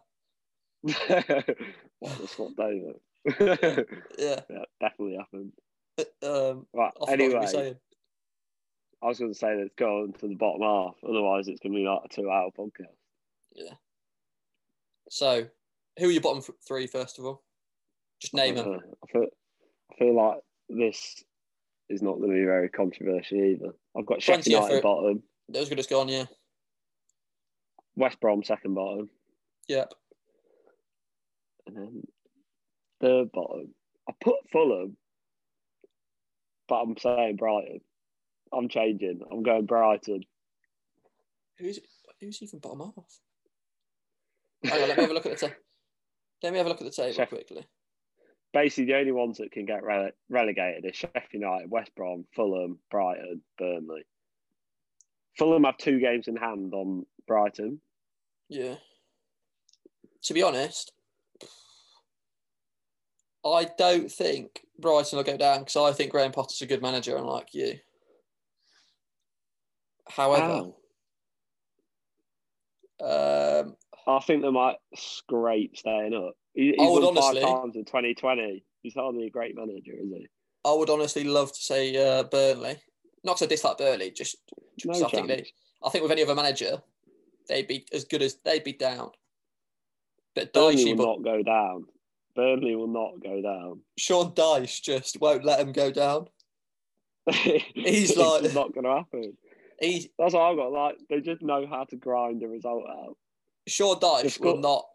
what the swap David? Yeah. yeah, definitely happened. Um, Right. I forgot what you Anyway. I was going to say let's go on to the bottom half. Otherwise, it's going to be like a two-hour podcast. Yeah. So, who are your bottom th- three first of all? Just name them. Uh, I feel, I feel like this is not going to be very controversial either. I've got Sheffield United bottom, Those good as gone, yeah. West Brom second bottom, Yep. And then third bottom. I put Fulham, but I'm saying Brighton. I'm changing. I'm going Brighton. Who's who's even bottom half? Hang on, let me have a look at the ta- Let me have a look at the table Sheff- quickly. Basically, the only ones that can get rele- relegated are Sheffield United, West Brom, Fulham, Brighton, Burnley. Fulham have two games in hand on Brighton. Yeah. To be honest, I don't think Brighton will go down because I think Graham Potter's a good manager, unlike you. However, um, I think they might scrape staying up. He, he's I would won honestly- five times in 2020. He's hardly a great manager, is he? I would honestly love to say uh, Burnley. Not I dislike Burnley, just No I think they, I think with any other manager, they'd be as good as they'd be down. But Burnley Dyche, will but not go down. Burnley will not go down. Sean Dyche just won't let him go down. He's like- just not going to happen. He That's what I've got. Like they just know how to grind a result out. Sean Dyche will not.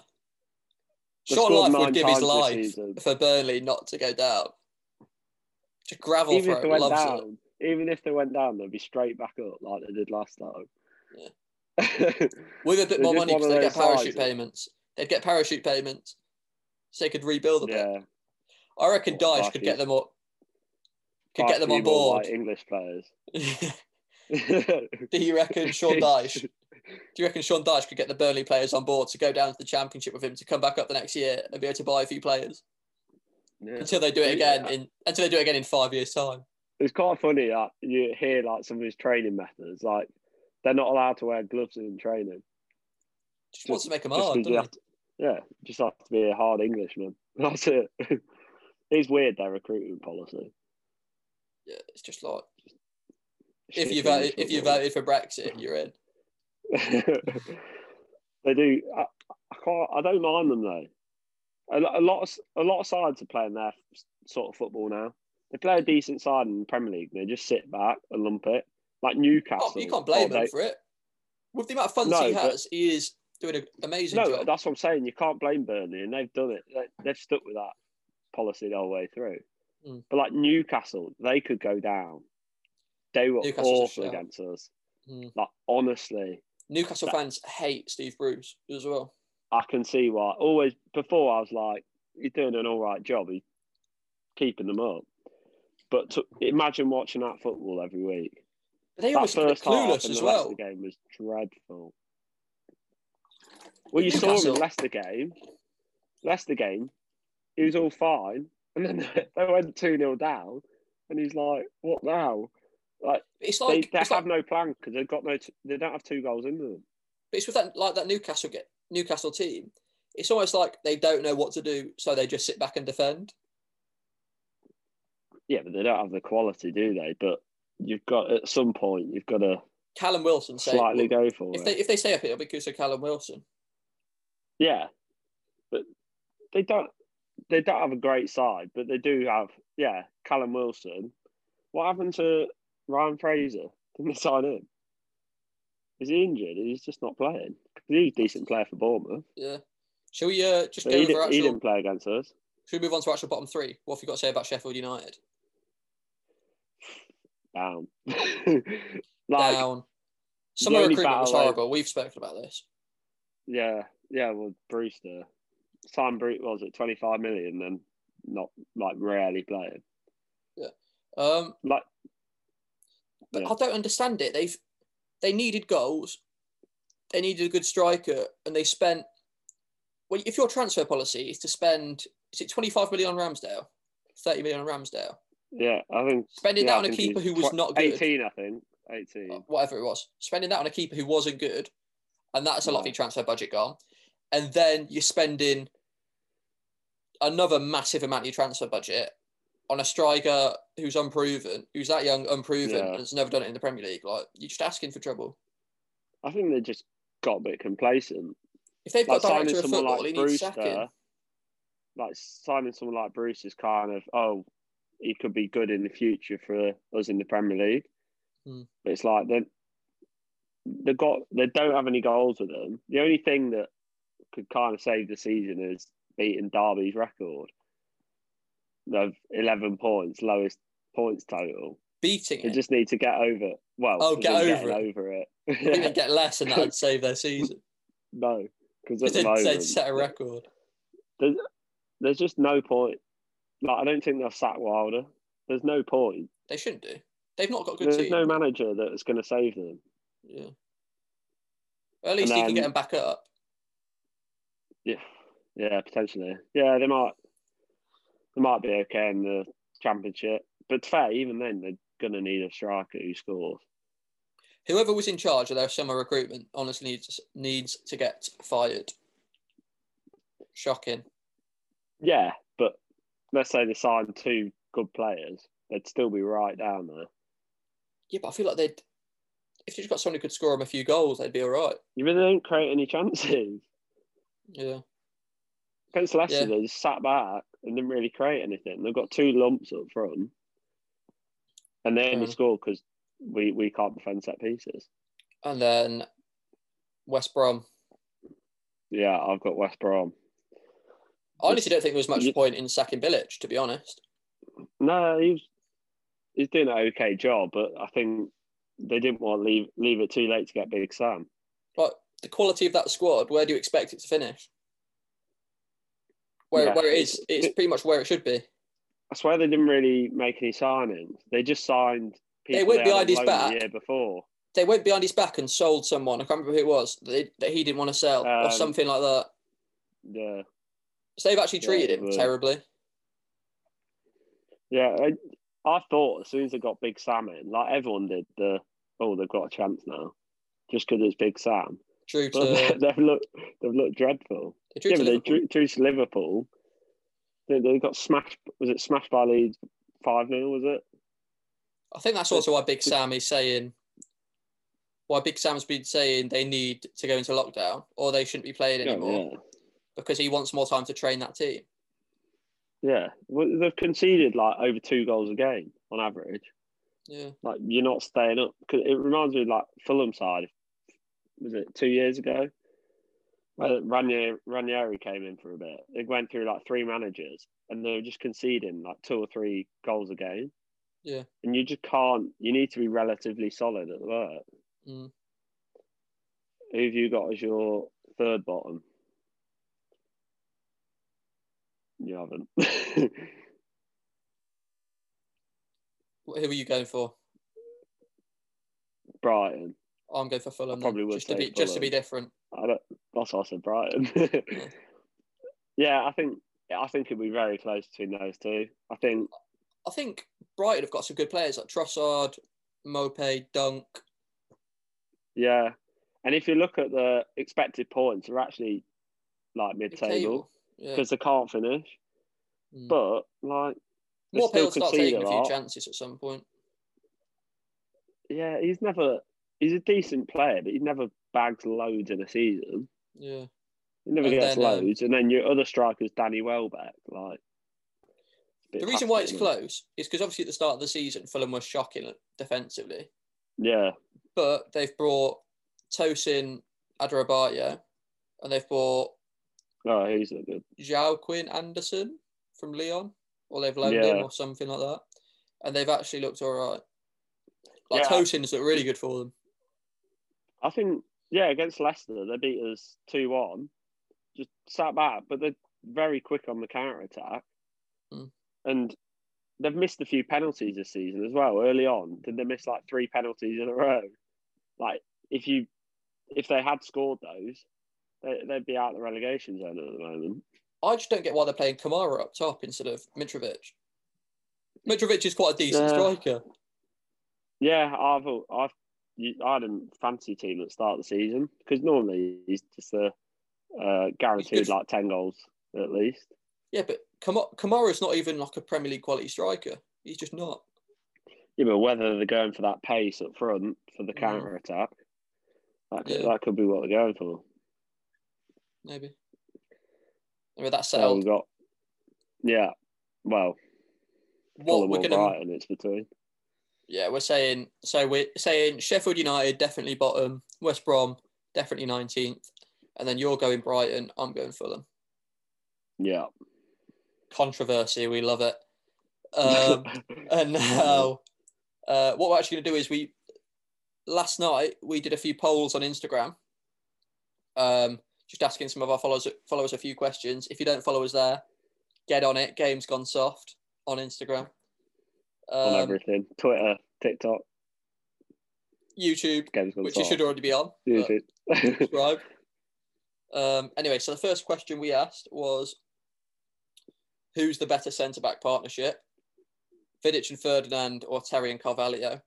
Sean Life would give his life for Burnley not to go down. Just gravel Even if throw they went loves it. even if they went down, they'd be straight back up like they did last time. Yeah. With a bit more money because they get parachute sides payments. They'd get parachute payments, so they could rebuild a bit. yeah, I reckon Dyche could get them up. Could get them on board. white English players. Do you reckon Sean Dyche? Do you reckon Sean Dyche could get the Burnley players on board to go down to the Championship with him to come back up the next year and be able to buy a few players Yeah. until they do it again in until they do it again in five years' time? It's quite funny that you hear like some of his training methods. Like they're not allowed to wear gloves in training. Just, wants to make them just hard, doesn't have to- Yeah, just have to be a hard Englishman. That's it. it's weird their recruitment policy. Yeah, it's just like if you voted if you voted for Brexit, you're in. they do. I, I can't. I don't mind them though. A, a lot of a lot of sides are playing their sort of football now. They play a decent side in the Premier League. They just sit back and lump it, like Newcastle. Oh, you can't oh, blame oh, him they- for it. With the amount of funds No, he but- has, he is doing an amazing No, job. that's what I'm saying. You can't blame Burnley, and they've done it. They, they've stuck with that policy the whole way through. Mm. But like Newcastle, they could go down. They were awful against us. Mm. Like honestly, Newcastle that- fans hate Steve Bruce as well. I can see why. Always before I was like, he's doing an all right job. He's keeping them up. But to, imagine watching that football every week. They That always first half clueless in as the well. Leicester game was dreadful. Well, you saw him in Leicester game. Leicester game, he was all fine, and then they went two 0 down, and he's like, "What now?" Like It's they, like, they it's, have like no plan because they've got no. T- they don't have two goals in them. but it's with that like that Newcastle get Newcastle team. It's almost like they don't know what to do, so they just sit back and defend. Yeah, but they don't have the quality, do they? But you've got at some point you've got to Callum Wilson say slightly go for if it. they if they stay up, it'll be because of Callum Wilson. Yeah, but they don't. They don't have a great side, but they do have. Yeah, Callum Wilson. What happened to Ryan Fraser? Didn't they sign him? Is he injured? He's just not playing. He's a decent player for Bournemouth. Yeah. Shall we uh, just But go he, over didn't, actual? he didn't play against us. Should we move on to actual bottom three? What have you got to say about Sheffield United? Down. like, Down. the Summer only recruitment was battle I- horrible. We've spoken about this. yeah, yeah. Well, Brewster, Simon Bruce was it twenty five million, then not like rarely playing. Yeah. Um, Like, but Yeah. I don't understand it. They've they needed goals, they needed a good striker, and they spent. Well, if your transfer policy is to spend, is it twenty five million on Ramsdale, thirty million on Ramsdale, yeah, I think spending yeah, that on a keeper who was not good, Eighteen, I think. Eighteen. whatever it was, spending that on a keeper who wasn't good, and that's a lot of your transfer budget gone, and then you're spending another massive amount of your transfer budget on a striker who's unproven, who's that young, unproven, Yeah. and has never done it in the Premier League. Like you're just asking for trouble. I think they just got a bit complacent. If they've Like got a signing someone football, like he needs sacking. Brewster, like signing someone like Bruce is kind of oh, he could be good in the future for us in the Premier League. Hmm. But it's like they they got they don't have any goals with them. The only thing that could kind of save the season is beating Derby's record of eleven points, lowest points total. Beating They it. just need to get over. Well, Oh, get over it. over it. Get less and that'd save their season. no, because at the they'd, they'd set a record. there's, there's just no point. Like I don't think they'll sack Wilder. There's no point. They shouldn't do. They've not got good There's team. no manager that's going to save them. yeah. Well, at least And he can get them back up. Yeah, yeah, potentially. Yeah, they might. They might be okay in the championship, but fair. Even then, they're going to need a striker who scores. Whoever was in charge of their summer recruitment honestly needs needs to get fired. Shocking. Yeah, but let's say they signed two good players, they'd still be right down there. Yeah, but I feel like they'd if you just got someone who could score them a few goals, they'd be all right. You really don't create any chances. Yeah. Against Leicester, Yeah. they just sat back and didn't really create anything. They've got two lumps up front, and they only Mm. score because we, we can't defend set pieces. And then West Brom. Yeah, I've got West Brom. I honestly don't think there was much You- point in sacking Bilic, to be honest. No, he's he's doing an okay job, but I think they didn't want to leave leave it too late to get Big Sam. The quality of that squad, where do you expect it to finish? Where Yeah, where it is, it's- pretty much where it should be. I swear they didn't really make any signings. They just signed people went they had behind his back. the year before. They went behind his back and sold someone. I can't remember who it was that, he didn't want to sell or Um, something like that. Yeah, So they've actually treated it him was. terribly. yeah. I, I thought as soon as they got Big Sam in, like everyone did, the oh they've got a chance now, just because it's Big Sam. Drew to they've looked they've looked dreadful. They drew yeah, to but they Liverpool. drew, drew to Liverpool. They, they got smashed. Was it smashed by Leeds five 0 Was it? I think that's also why Big Sam is saying why Big Sam's been saying they need to go into lockdown or they shouldn't be playing oh, Yeah, anymore because he wants more time to train that team. yeah, yeah. Well, they've conceded like over two goals a game on average. Yeah. Like you're not staying up. Cause it reminds me of like Fulham side. Was it two years ago? Where Ranieri, Ranieri came in for a bit. It went through like three managers, and they were just conceding like two or three goals a game. Yeah. And you just can't. You need to be relatively solid at work. Mm. Who have you got as your third bottom? You haven't. Who are you going for? Brighton. I'm going for Fulham. then, probably would just to be just to be different. I don't, that's I said, Brighton. yeah, I think I think it'd be very close between those two. I think I think Brighton have got some good players like Trossard, Maupay, Dunk. yeah, and if you look at the expected points, they're actually like mid-table Mid-table. Yeah. because they can't finish. Mm. But like, Maupay will start taking a few chances at some point. Yeah, he's never. He's a decent player, but he never bags loads in a season. Yeah. He never And gets then, um, loads, and then your other striker's Danny Welbeck. Like, it's a bit The reason why it's close is because obviously at the start of the season, Fulham were shocking defensively, Yeah, but they've brought Tosin Adarabioyo and they've brought oh, he's not good. Joachim Andersen from Lyon, or they've loaned Yeah. him or something like that, and they've actually looked all right. Like Yeah. Tosin's looked really good for them. I think, yeah, against Leicester, they beat us 2 1, just sat back, but they're very quick on the counter attack. Mm. And they've missed a few penalties this season as well. Early on, did they miss like three penalties in a row? Like, if you if they had scored those, they, they'd be out of the relegation zone at the moment. I just don't get why they're playing Kamara up top instead of Mitrovic. Mitrovic is quite a decent Yeah. striker. Yeah, I've I've I didn't fancy team at the start of the season because normally he's just a uh, guaranteed like ten goals at least. Yeah, but Kam- Kamara's not even like a Premier League quality striker. He's just not. Yeah, but whether they're going for that pace up front for the counter attack, that could, Yeah. that could be what they're going for. Maybe. Maybe that's So we've got, yeah, well, what we're gonna Brighton, it's between. Yeah, we're saying so we're saying Sheffield United definitely bottom, West Brom definitely nineteenth, and then you're going Brighton, I'm going Fulham. Yeah. Controversy, we love it. Um, and now, uh, what we're actually going to do is we last night we did a few polls on Instagram, um, just asking some of our followers followers a few questions. If you don't follow us there, get on it. Game's gone soft on Instagram. On Um, everything Twitter, TikTok, YouTube, which you should already be on. YouTube. subscribe. Um, anyway, so the first question we asked was who's the better centre back partnership? Vidic and Ferdinand or Terry and Carvalho?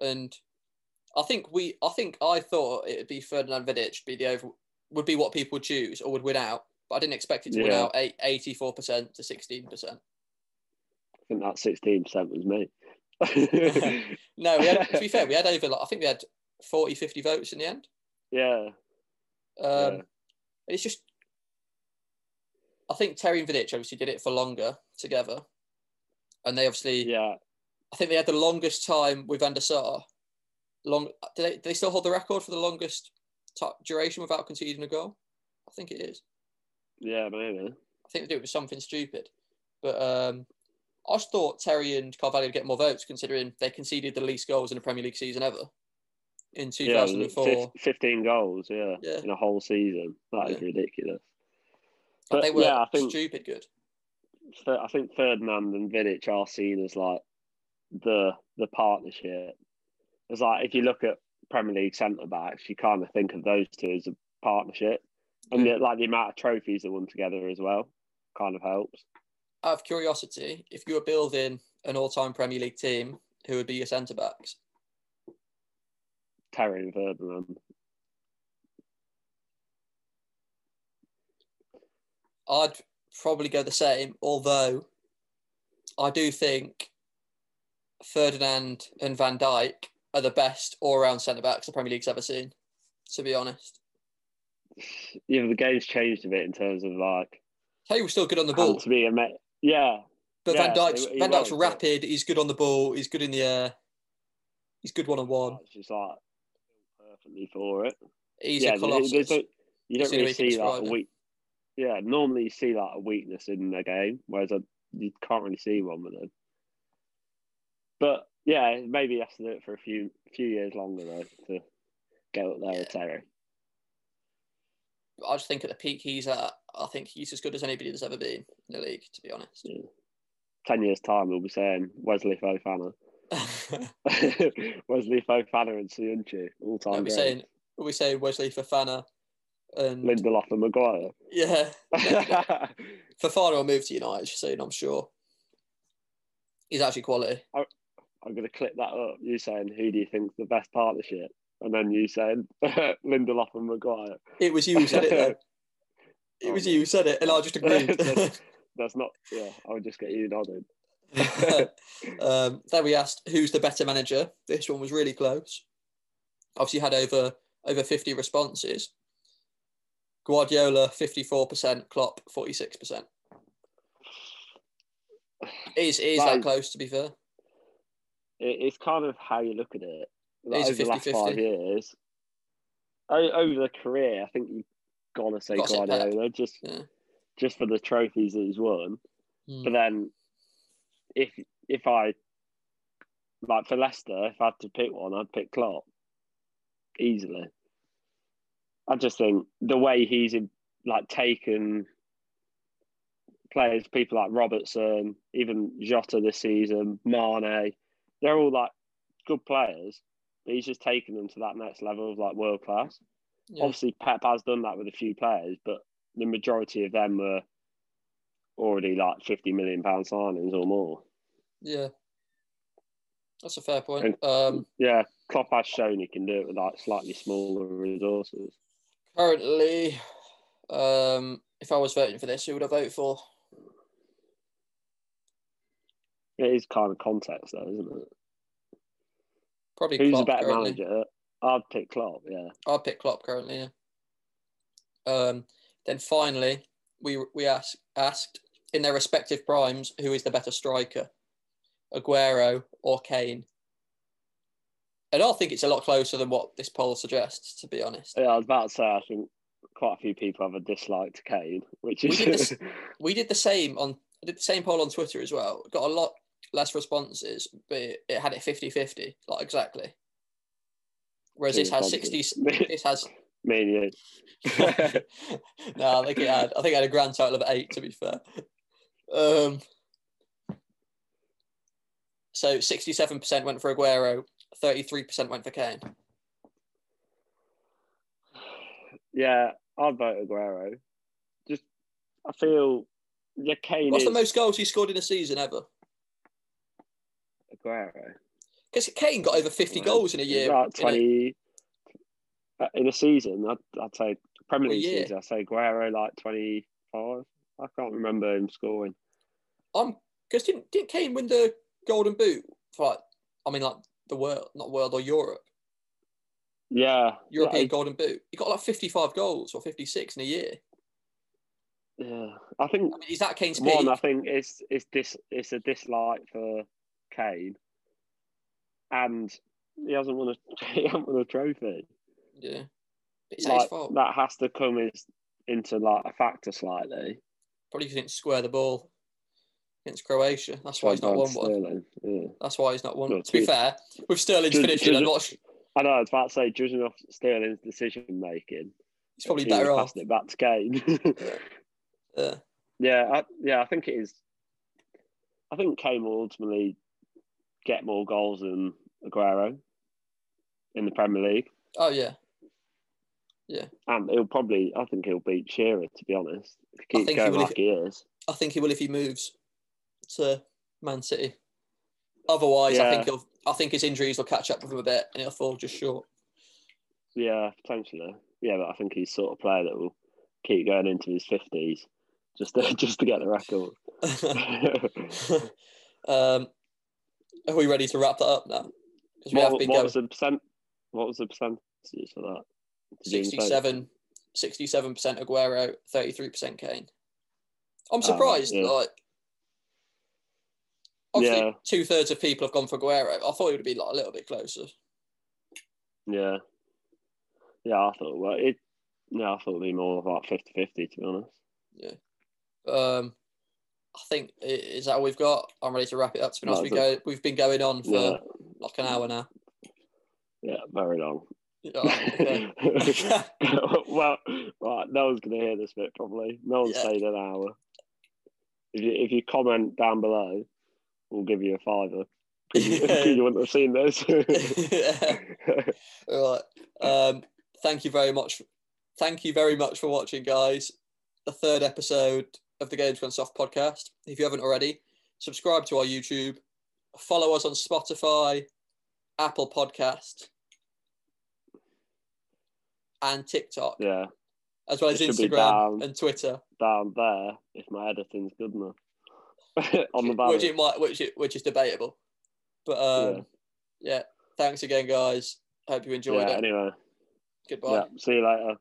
And I think we I think I thought it would be Ferdinand Vidic be the over would be what people would choose or would win out, but I didn't expect it to win out eight, 84% to 16%. I think that sixteen percent was me. No, we had, to be fair, we had over like, I think we had 40, 50 votes in the end. yeah, Um, Yeah. It's just, I think Terry and Vidic obviously did it for longer together, and they obviously, yeah. I think they had the longest time with Van der Sar. Long, do they, do they still hold the record for the longest ti duration without conceding a goal? I think it is. Yeah, maybe. I think they do it with something stupid, but um, I just thought Terry and Carvalho would get more votes considering they conceded the least goals in a Premier League season ever in Yeah, 2004. fif- 15 goals, yeah, Yeah. in a whole season. That is Yeah. ridiculous. But But they were yeah, I think stupid good. I think Ferdinand and Vidic are seen as like the the partnership. It's like if you look at Premier League centre backs, you kind of think of those two as a partnership, and Yeah. the, like the amount of trophies they won together as well, kind of helps. Out of curiosity, if you were building an all-time Premier League team, who would be your centre backs? Terry and I'd probably go the same, although I do think Ferdinand and Van Dijk are the best all round centre backs the Premier League's ever seen, to be honest. Yeah, the game's changed a bit in terms of like Kane was still good on the ball, to be a yeah. but yeah, Van he Van was, rapid, he's good on the ball, he's good in the air, he's good one on one. Oh, it's just like perfectly for it. He's yeah, a there- colossus. there's a- you don't only way really you see like a it. weak. Yeah, normally you see like a weakness in the game, whereas I, you can't really see one with them. But yeah, maybe he has to do it for a few few years longer though to get up there with Terry. I just think at the peak he's at, I think he's as good as anybody that's ever been in the league, to be honest. Ten years time, we'll be saying Wesley Fofana, Wesley Fofana and Söyüncü all time. be saying, we'll be saying Wesley Fofana and Lindelof and Maguire. yeah, Fofana will move to United soon, I'm sure. He's actually quality. I'm going to clip that up. You saying who do you think's the best partnership, and then you saying Lindelof and Maguire. It was you who said it. Though. It was you who said it, and I just agreed. that's, that's not. Yeah, I'll just get you nodded. um, then we asked who's the better manager. This one was really close. Obviously, had over over fifty responses. Guardiola fifty four percent, Klopp forty six percent. Is is that close? To be fair, It, it's kind of how you look at it. Like, It is a over the last 50-50. five years, over the career, I think you've to say Pep. Guardiola just Yeah. just for the trophies that he's won. Hmm. But then, if if I like for Leicester, if I had to pick one, I'd pick Klopp easily. I just think the way he's like taken players, people like Robertson, even Jota this season, Mane, they're all like good players. But he's just taken them to that next level of like world class. Yeah. Obviously, Pep has done that with a few players, but the majority of them were already like fifty million pound signings or more. yeah, that's a fair point. And- Um, Yeah, Klopp has shown he can do it with like slightly smaller resources. currently, um, if I was voting for this, who would I vote for? It is kind of context though, isn't it? Probably Who's Klopp a better currently. manager? I'd pick Klopp. Yeah. I'd pick Klopp currently. Yeah. Um, then finally, we we asked asked in their respective primes who is the better striker, Aguero or Kane. And I think it's a lot closer than what this poll suggests, to be honest. Yeah, I was about to say I think quite a few people have a dislike to Kane, which We is did this- We did the same on I did the same poll on Twitter as well. Got a lot less responses, but it, it had it 50-50, like exactly. Whereas this has sixty. This has you. no, I think it had. I think it had a grand total of eight. To be fair, um, so sixty-seven percent went for Aguero, thirty-three percent went for Kane. yeah, I'd vote Aguero. Just, I feel, yeah, Kane What's is the most goals he scored in a season ever? Aguero. Because Kane got over fifty goals in a year. About in a- twenty uh, in a season. I'd, I'd say Premier League season. I'd say Aguero like twenty-five. I can't remember him scoring. I'm because didn't didn't Kane win the Golden Boot for like I mean like the world, not world or Europe, Yeah, European yeah, Golden Boot. He got like fifty-five goals or fifty-six in a year. yeah. I think I mean, is that Kane's one. peak? I think it's it's this it's a dislike for Kane, and he hasn't won a he hasn't won a trophy. Yeah, it's not his fault. that has to come is, into like a factor slightly. Probably didn't square the ball against Croatia. That's why he's not won one. Yeah. That's why he's not won. No, to be fair, with Sterling's Ju- finishing, ju- I'm not. I know. I was about to say, judging off Sterling's decision making, He's probably he better off. passing it back to Kane. Yeah. yeah, I, yeah. I think it is. I think Kane will ultimately get more goals than Aguero in the Premier League, Oh yeah. Yeah. And he'll probably. I think he'll beat Shearer. To be honest, if he I keeps think he going will like if- he is. I think he will if he moves to Man City. Otherwise, I think he'll. I think his injuries will catch up with him a bit, and he'll fall just short. Yeah, potentially. Yeah, but I think he's the sort of player that will keep going into his fifties just to, just to get the record. um, are we ready to wrap that up now? Because we what, have been what going was the percent? What was the percentage for that? Did you even say? 67 percent Aguero, thirty three percent Kane. I'm Oh, surprised. yeah. Like, obviously, Yeah. two thirds of people have gone for Aguero. I thought it would be like a little bit closer. Yeah, yeah. I thought well, it. Yeah, I thought it'd be more like 50-50, to be honest. Yeah. Um, I think is that all we've got. I'm ready to wrap it up. To be honest, we go, we've been going on for Yeah, like an hour now. yeah, very long. Oh, okay. well, right, no one's gonna hear this bit probably. No one's Yeah. saying an hour. If you if you comment down below, we'll give you a fiver. you, Yeah. you wouldn't have seen this. All right. Um, thank you very much. Thank you very much for watching, guys. The third episode of the Games Gone Soft podcast. If you haven't already, subscribe to our YouTube, follow us on Spotify, Apple Podcast, and TikTok, yeah, as well as It should be Instagram down. and Twitter, down there if my editing's good enough. On the banner. which it might, which it, which is debatable. But um, yeah. thanks again, guys. Hope you enjoyed yeah. it. Anyway, Goodbye. yeah. See you later.